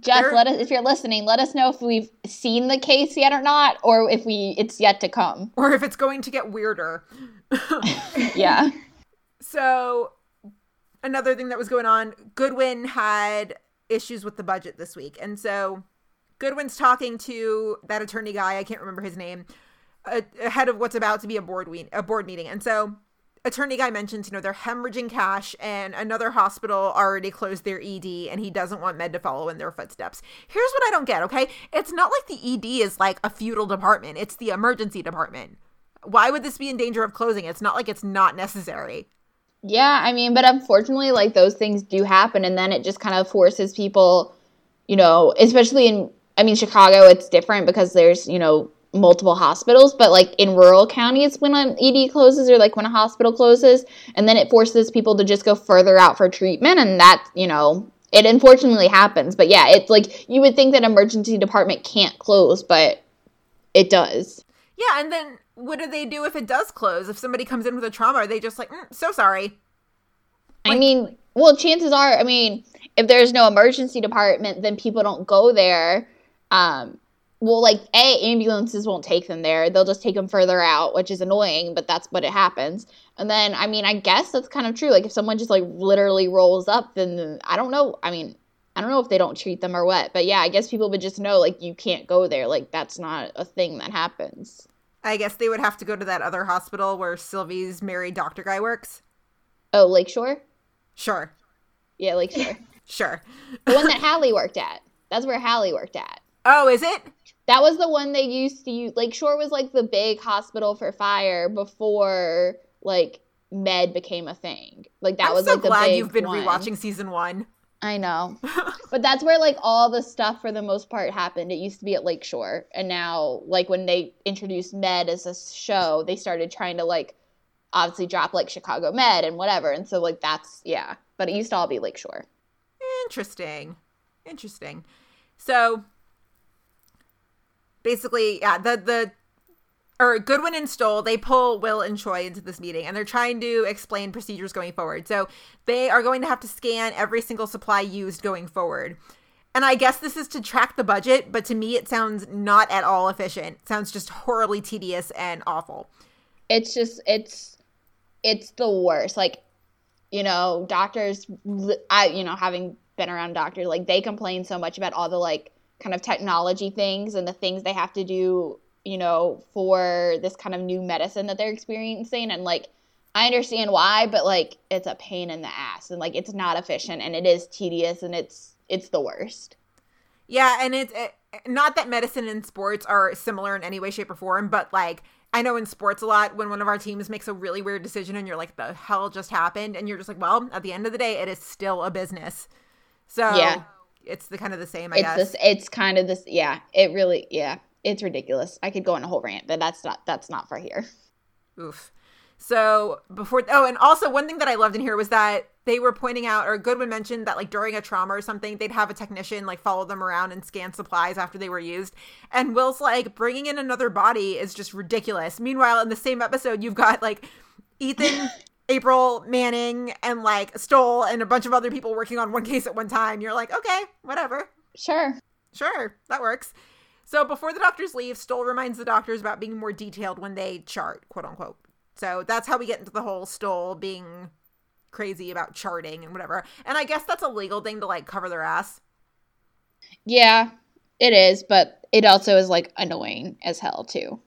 Jeff,
There-
let us if you're listening, let us know if we've seen the case yet or not, or if we it's yet to come.
or if it's going to get weirder.
Yeah.
So, another thing that was going on, Goodwin had issues with the budget this week. And so, Goodwin's talking to that attorney guy, I can't remember his name, ahead of what's about to be a board we- a board meeting. And so, attorney guy mentions, you know, they're hemorrhaging cash and another hospital already closed their ED and he doesn't want med to follow in their footsteps. Here's what I don't get, okay? It's not like the ED is like a feudal department. It's the emergency department. Why would this be in danger of closing? It's not like it's not necessary.
Yeah, I mean, but unfortunately, like those things do happen, and then it just kind of forces people, you know, especially in, I mean, Chicago, it's different because there's, you know, multiple hospitals, but like in rural counties, when an ED closes or like when a hospital closes, and then it forces people to just go further out for treatment, and that, you know, it unfortunately happens. But yeah, it's like you would think that emergency department can't close, but it does.
Yeah, and then what do they do if it does close? If somebody comes in with a trauma, are they just like, mm, so sorry?
I mean, well, chances are, I mean, if there's no emergency department, then people don't go there. Um, well, like, A, ambulances won't take them there. They'll just take them further out, which is annoying, but that's what it happens. And then, I mean, I guess that's kind of true. Like, if someone just, like, literally rolls up, then I don't know. I mean, I don't know if they don't treat them or what. But yeah, I guess people would just know, like, you can't go there. Like, that's not a thing that happens.
I guess they would have to go to that other hospital where Sylvie's married doctor guy works.
Oh, Lakeshore?
Sure,
Yeah, Lakeshore.
sure.
the one that Hallie worked at. That's where Hallie worked at.
Oh, is it?
That was the one they used to use. Lakeshore was like the big hospital for fire before like med became a thing. Like that
I'm
was
so
like the
glad
big
you've been
one.
rewatching season one.
I know, but that's where like all the stuff for the most part happened. It used to be at Lakeshore, and now like when they introduced med as a show, they started trying to like obviously drop like Chicago Med and whatever, and so like that's yeah. But it used to all be Lakeshore.
Interesting. Interesting. So basically, yeah, the the or Goodwin and Stoll, they pull Will and Choi into this meeting and they're trying to explain procedures going forward. So they are going to have to scan every single supply used going forward. And I guess this is to track the budget, but to me it sounds not at all efficient. It sounds just horribly tedious and awful.
it's just it's it's the worst like you know doctors i you know having been around doctors like they complain so much about all the like kind of technology things and the things they have to do you know for this kind of new medicine that they're experiencing and like i understand why but like it's a pain in the ass and like it's not efficient and it is tedious and it's it's the worst
Yeah, and it's it, not that medicine and sports are similar in any way, shape, or form, but like I know in sports a lot when one of our teams makes a really weird decision and you're like, the hell just happened? And you're just like, well, at the end of the day, it is still a business. So
Yeah.
It's the kind of the same, I
it's
guess.
this it's kind of this yeah it really yeah it's ridiculous i could go on a whole rant but that's not that's not for here
Oof. So before, oh, and also one thing that I loved in here was that they were pointing out, or Goodwin mentioned that like during a trauma or something, they'd have a technician like follow them around and scan supplies after they were used. And Will's like, bringing in another body is just ridiculous. Meanwhile, in the same episode, you've got like Ethan, April, Manning, and like Stoll, and a bunch of other people working on one case at one time. You're like, okay, whatever.
sure
Sure, that works. So before the doctors leave, Stoll reminds the doctors about being more detailed when they chart, quote unquote. So that's how we get into the whole Stoll being crazy about charting and whatever. And I guess that's a legal thing to like cover their ass.
Yeah, it is, but it also is like annoying as hell too.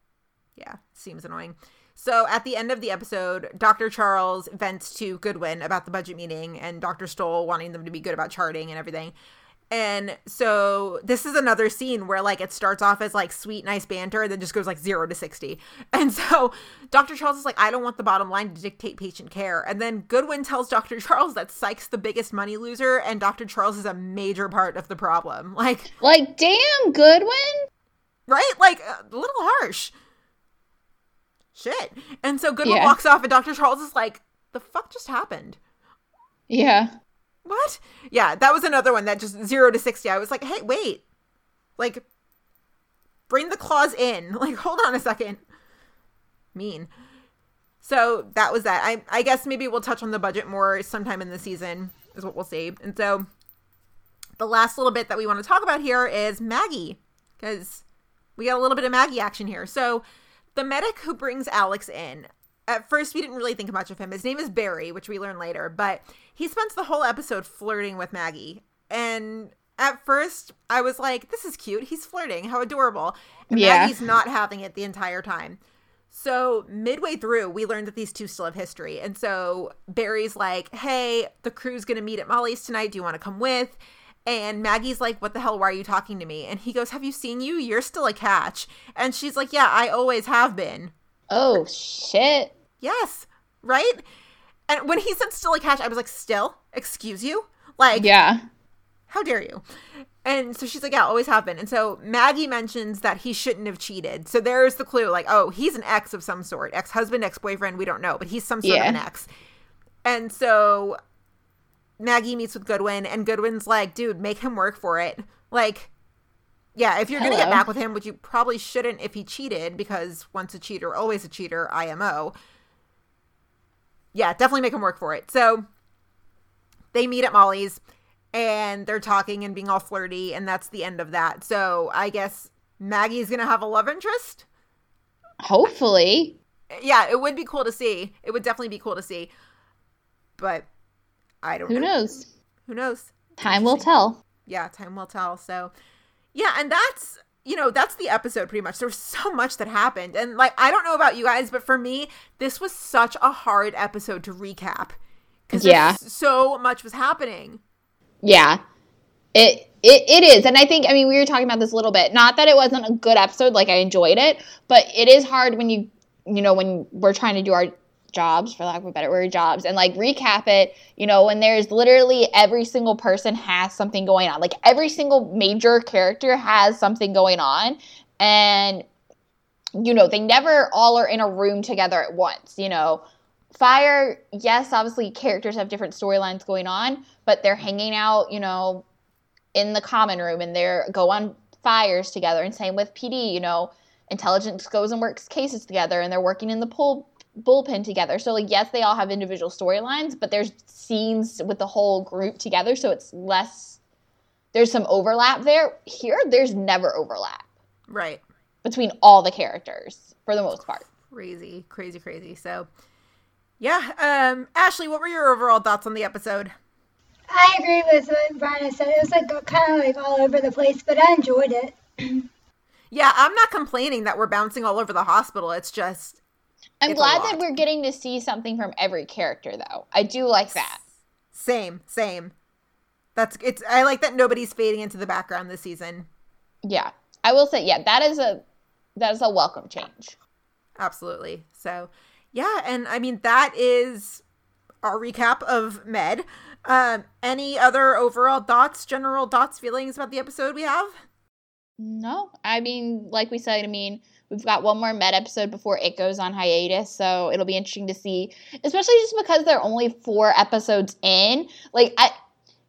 Yeah, seems annoying. So at the end of the episode, Dr. Charles vents to Goodwin about the budget meeting and Dr. Stoll wanting them to be good about charting and everything. And so this is another scene where like it starts off as like sweet, nice banter, and then just goes like zero to 60. And so Dr. Charles is like, I don't want the bottom line to dictate patient care. And then Goodwin tells Dr. Charles that Psych's the biggest money loser, and Dr. Charles is a major part of the problem. Like,
like, damn, Goodwin.
Right? Like, uh, a little harsh. Shit. And so Goodwin yeah. walks off, and Dr. Charles is like, the fuck just happened?
Yeah.
What? Yeah, that was another one that just zero to 60. I was like, hey, wait. Like, bring the claws in. Like, hold on a second. Mean. So that was that. I, I guess maybe we'll touch on the budget more sometime in the season, is what we'll see. And so the last little bit that we want to talk about here is Maggie, because we got a little bit of Maggie action here. So the medic who brings Alex in, at first we didn't really think much of him. His name is Barry, which we learn later, but he spends the whole episode flirting with Maggie. And at first I was like, this is cute. He's flirting. How adorable. And yeah. Maggie's not having it the entire time. So midway through, we learned that these two still have history. And so Barry's like, hey, the crew's going to meet at Molly's tonight. Do you want to come with? And Maggie's like, What the hell? Why are you talking to me? And he goes, Have you seen you? You're still a catch. And she's like, Yeah, I always have been.
Oh, shit.
Yes. Right? And when he said still a catch, I was like, Still? Excuse you? Like,
yeah.
How dare you? And so she's like, Yeah, always have been. And so Maggie mentions that he shouldn't have cheated. So there's the clue like, Oh, he's an ex of some sort ex husband, ex boyfriend. We don't know, but he's some sort yeah. of an ex. And so Maggie meets with Goodwin, and Goodwin's like, dude, make him work for it. Like, yeah, if you're going to get back with him, which you probably shouldn't if he cheated, because once a cheater, always a cheater, IMO. Yeah, definitely make him work for it. So they meet at Molly's and they're talking and being all flirty, and that's the end of that. So I guess Maggie's going to have a love interest.
Hopefully.
Yeah, it would be cool to see. It would definitely be cool to see. But I don't
Who
know.
knows?
Who knows?
Time will tell.
Yeah, time will tell. So, yeah, and that's you know, that's the episode pretty much. There was so much that happened. And like I don't know about you guys, but for me, this was such a hard episode to recap. Cuz yeah. so much was happening.
Yeah. It it, it is and i think i mean we were talking about this a little bit not that it wasn't a good episode like i enjoyed it but it is hard when you you know when we're trying to do our jobs for lack of a better word jobs and like recap it you know when there's literally every single person has something going on. Like every single major character has something going on and you know they never all are in a room together at once you know. Fire yes obviously characters have different storylines going on but they're hanging out you know in the common room and they're go on fires together and same with pd you know. Intelligence goes and works cases together and they're working in the pool bullpen together. So like yes, they all have individual storylines, but there's scenes with the whole group together, so it's less there's some overlap there. Here there's never overlap.
Right.
Between all the characters for the most part.
Crazy, crazy, crazy. So yeah, um Ashley, what were your overall thoughts on the episode?
I agree with what Brian said. It was like kind of like all over the place, but I enjoyed it.
yeah, I'm not complaining that we're bouncing all over the hospital. It's just
I'm glad that we're getting to see something from every character, though. I do like that.
Same, same. That's it's. I like that nobody's fading into the background this season.
Yeah, I will say, yeah, that is a that is a welcome change.
Absolutely. So, yeah, and I mean that is our recap of Med. Um, any other overall thoughts, general thoughts, feelings about the episode we have?
No, I mean, like we said, I mean, We've got one more Med episode before it goes on hiatus, so it'll be interesting to see, especially just because they're only four episodes in. Like, I,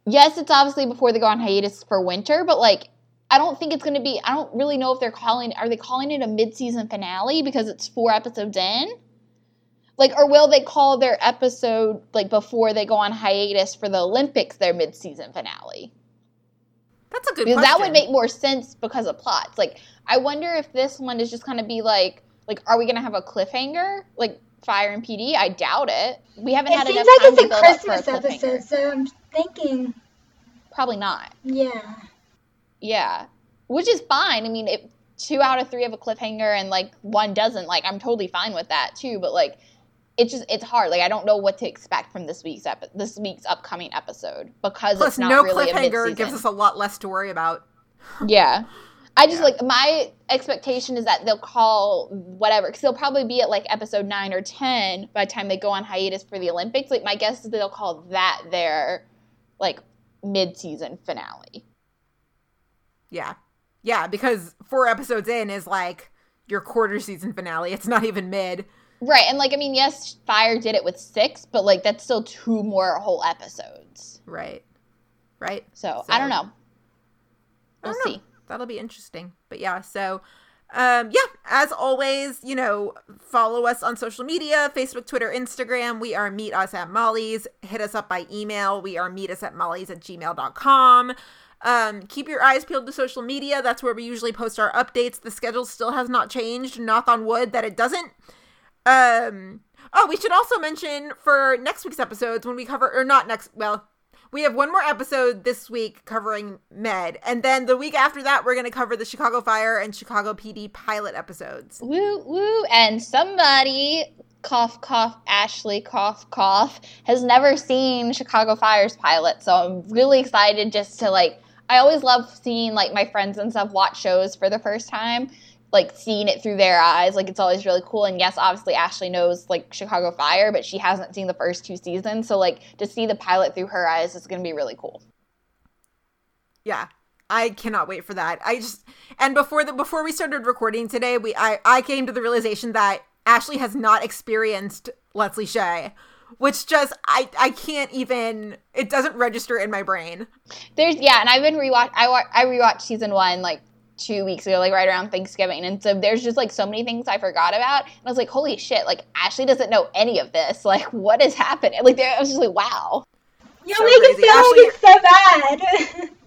yes, it's obviously before they go on hiatus for winter, but like, I don't think it's going to be. I don't really know if they're calling. Are they calling it a mid-season finale because it's four episodes in? Like, or will they call their episode like before they go on hiatus for the Olympics their mid-season finale?
That's a good
because
question.
that would make more sense because of plots. Like I wonder if this one is just gonna be like like are we gonna have a cliffhanger? Like Fire and PD? I doubt it. We haven't
it
had
seems
enough
like
time
it's
to
a
build
Christmas
up for a
episode, so I'm thinking,
Probably not.
yeah.
Yeah, which is fine. I mean, if two out of three have a cliffhanger and like one doesn't, like I'm totally fine with that too. But like, it's just it's hard. Like I don't know what to expect from this week's epi- this week's upcoming episode because
Plus,
it's not
no
really a
cliffhanger gives us a lot less to worry about.
Yeah. I just
Yeah.
like my expectation is that they'll call whatever because they'll probably be at like episode nine or ten by the time they go on hiatus for the Olympics. Like my guess is they'll call that their like mid-season finale.
Yeah. Yeah, because four episodes in is like your quarter season finale. It's not even mid.
Right, and like I mean, yes, Fire did it with six, but like that's still two more whole episodes.
Right. Right.
So, I don't know. We'll
don't know.
see.
That'll be interesting. But yeah, so um yeah, as always, you know, follow us on social media, Facebook, Twitter, Instagram. We are Meet Us at Molly's. Hit us up by email. We are meet us at Molly's at gmail.com. Um, keep your eyes peeled to social media. That's where we usually post our updates. The schedule still has not changed. Knock on wood that it doesn't. Um oh, we should also mention for next week's episodes when we cover or not next well, we have one more episode this week covering Med, and then the week after that we're going to cover the Chicago Fire and Chicago PD pilot episodes.
Woo woo! And somebody, cough cough, Ashley, cough cough, has never seen Chicago Fire's pilot, so I'm really excited just to like. I always love seeing like my friends and stuff watch shows for the first time, like seeing it through their eyes. Like it's always really cool. And yes, obviously Ashley knows like Chicago Fire, but she hasn't seen the first two seasons, so like to see the pilot through her eyes is gonna be really cool.
Yeah. I cannot wait for that. I just and before the before we started recording today, we I I came to the realization that Ashley has not experienced Leslie Shay, which just I I can't even it doesn't register in my brain.
There's yeah, and I've been rewatch. I wa- I rewatched season one like two weeks ago, like right around Thanksgiving, and so there's just like so many things I forgot about, and I was like, holy shit! Like Ashley doesn't know any of this. Like, what is happening? Like, there- I was just like, wow.
You
So
make it
crazy.
sound like it's so bad.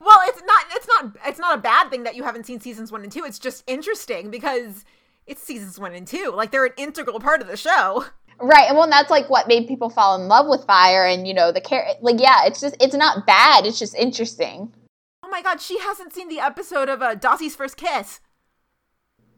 Well, it's not it's not it's not a bad thing that you haven't seen seasons 1 and 2. It's just interesting because it's seasons 1 and 2. Like they're an integral part of the show.
Right, and well, and that's like what made people fall in love with Fire, and you know the care. Like, yeah, it's just it's not bad. It's just interesting.
Oh my god, she hasn't seen the episode of uh, Dawsey's first kiss.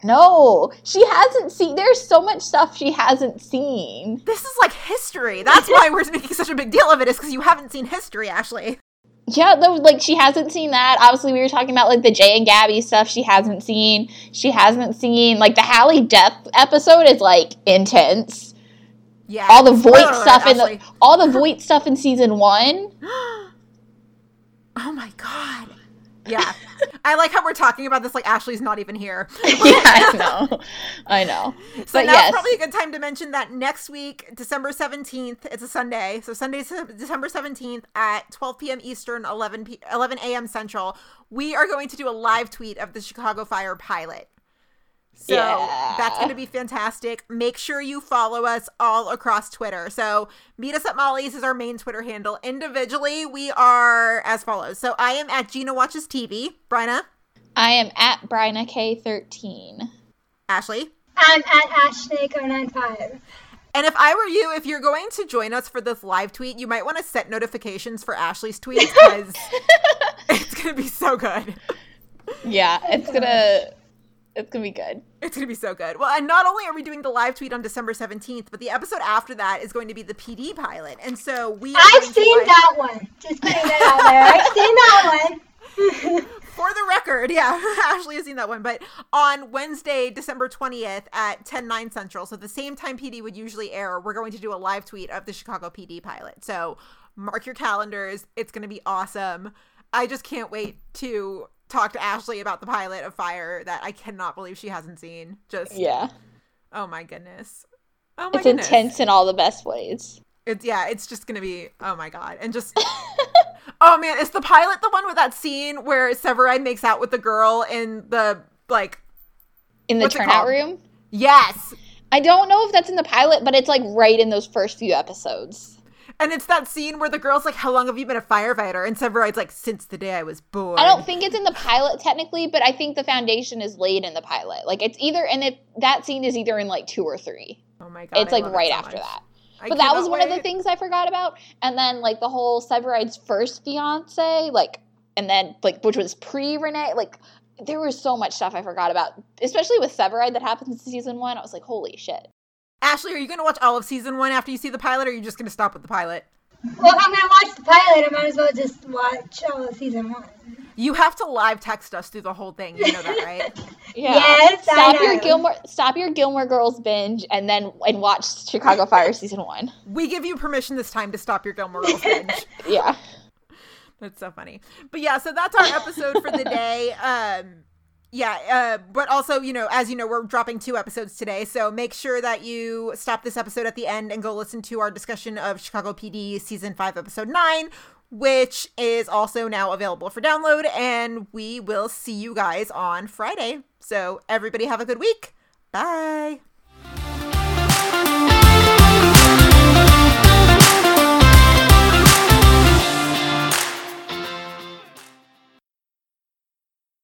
No, she hasn't seen. There's so much stuff she hasn't seen.
This is like history. That's why we're making such a big deal of it is because you haven't seen history, Ashley.
Yeah, though, like she hasn't seen that. Obviously, we were talking about like the Jay and Gabby stuff. She hasn't seen. She hasn't seen like the Hallie death episode is like intense.
Yeah.
All the Voight stuff in the all the Voight stuff in season one.
Oh my god. Yeah. I like how we're talking about this like Ashley's not even here.
yeah, I know, I know.
So
but
now's
yes,
probably a good time to mention that next week, December 17th, it's a Sunday. So Sunday, December 17th at 12 p.m. Eastern, 11 p- 11 a.m. Central, we are going to do a live tweet of the Chicago Fire pilot. So
Yeah.
that's going to be fantastic. Make sure you follow us all across Twitter. So meet us at Molly's is our main Twitter handle. Individually, we are as follows. So I am at Gina Watches TV. Bryna,
I am at Bryna K thirteen.
Ashley.
I'm at Ashnake095.
And if I were you, if you're going to join us for this live tweet, you might want to set notifications for Ashley's tweets because it's going to be so good.
Yeah, it's gonna it's gonna be good.
It's going to be so good. Well, and not only are we doing the live tweet on December 17th, but the episode after that is going to be the PD pilot. And so we are
I've seen
live-
that one. Just putting that out there. I've seen that one.
For the record, yeah, Ashley has seen that one. But on Wednesday, December 20th at 10, 9 Central, so the same time PD would usually air, we're going to do a live tweet of the Chicago PD pilot. So mark your calendars. It's going to be awesome. I just can't wait to talk to Ashley about the pilot of Fire that I cannot believe she hasn't seen. Just,
Yeah,
oh my goodness. Oh my
it's
goodness.
intense in all the best ways.
It's yeah, it's just gonna be oh my god, and just oh man, is the pilot the one with that scene where Severide makes out with the girl in the like
In the turnout room.
yes,
I don't know if that's in the pilot, but it's like right in those first few episodes.
And it's that scene where the girl's like, "How long have you been a firefighter?" and Severide's like, "Since the day I was born."
I don't think it's in the pilot technically, but I think the foundation is laid in the pilot. Like it's either and it that scene is either in like two or three.
Oh my god.
It's like right so after much. that. I but that was one wait. of the things I forgot about. And then like the whole Severide's first fiance, like and then like which was pre Renee, like there was so much stuff I forgot about, especially with Severide that happens in season one. I was like, holy shit.
Ashley, are you going to watch all of season one after you see the pilot, or are you just going to stop with the pilot?
Well, if I'm going to watch the pilot, I might as well just watch all of season one.
You have to live text us through the whole thing. You know that, right?
yeah. Yes, stop your Gilmore stop your Gilmore Girls binge and then and watch Chicago Fire season one.
We give you permission this time to stop your Gilmore Girls binge.
yeah.
That's so funny. But yeah, so that's our episode for the day. Um yeah, uh, but also, you know, as you know, we're dropping two episodes today, so make sure that you stop this episode at the end and go listen to our discussion of Chicago PD season five, episode nine, which is also now available for download. And we will see you guys on Friday. So, everybody have a good week. Bye.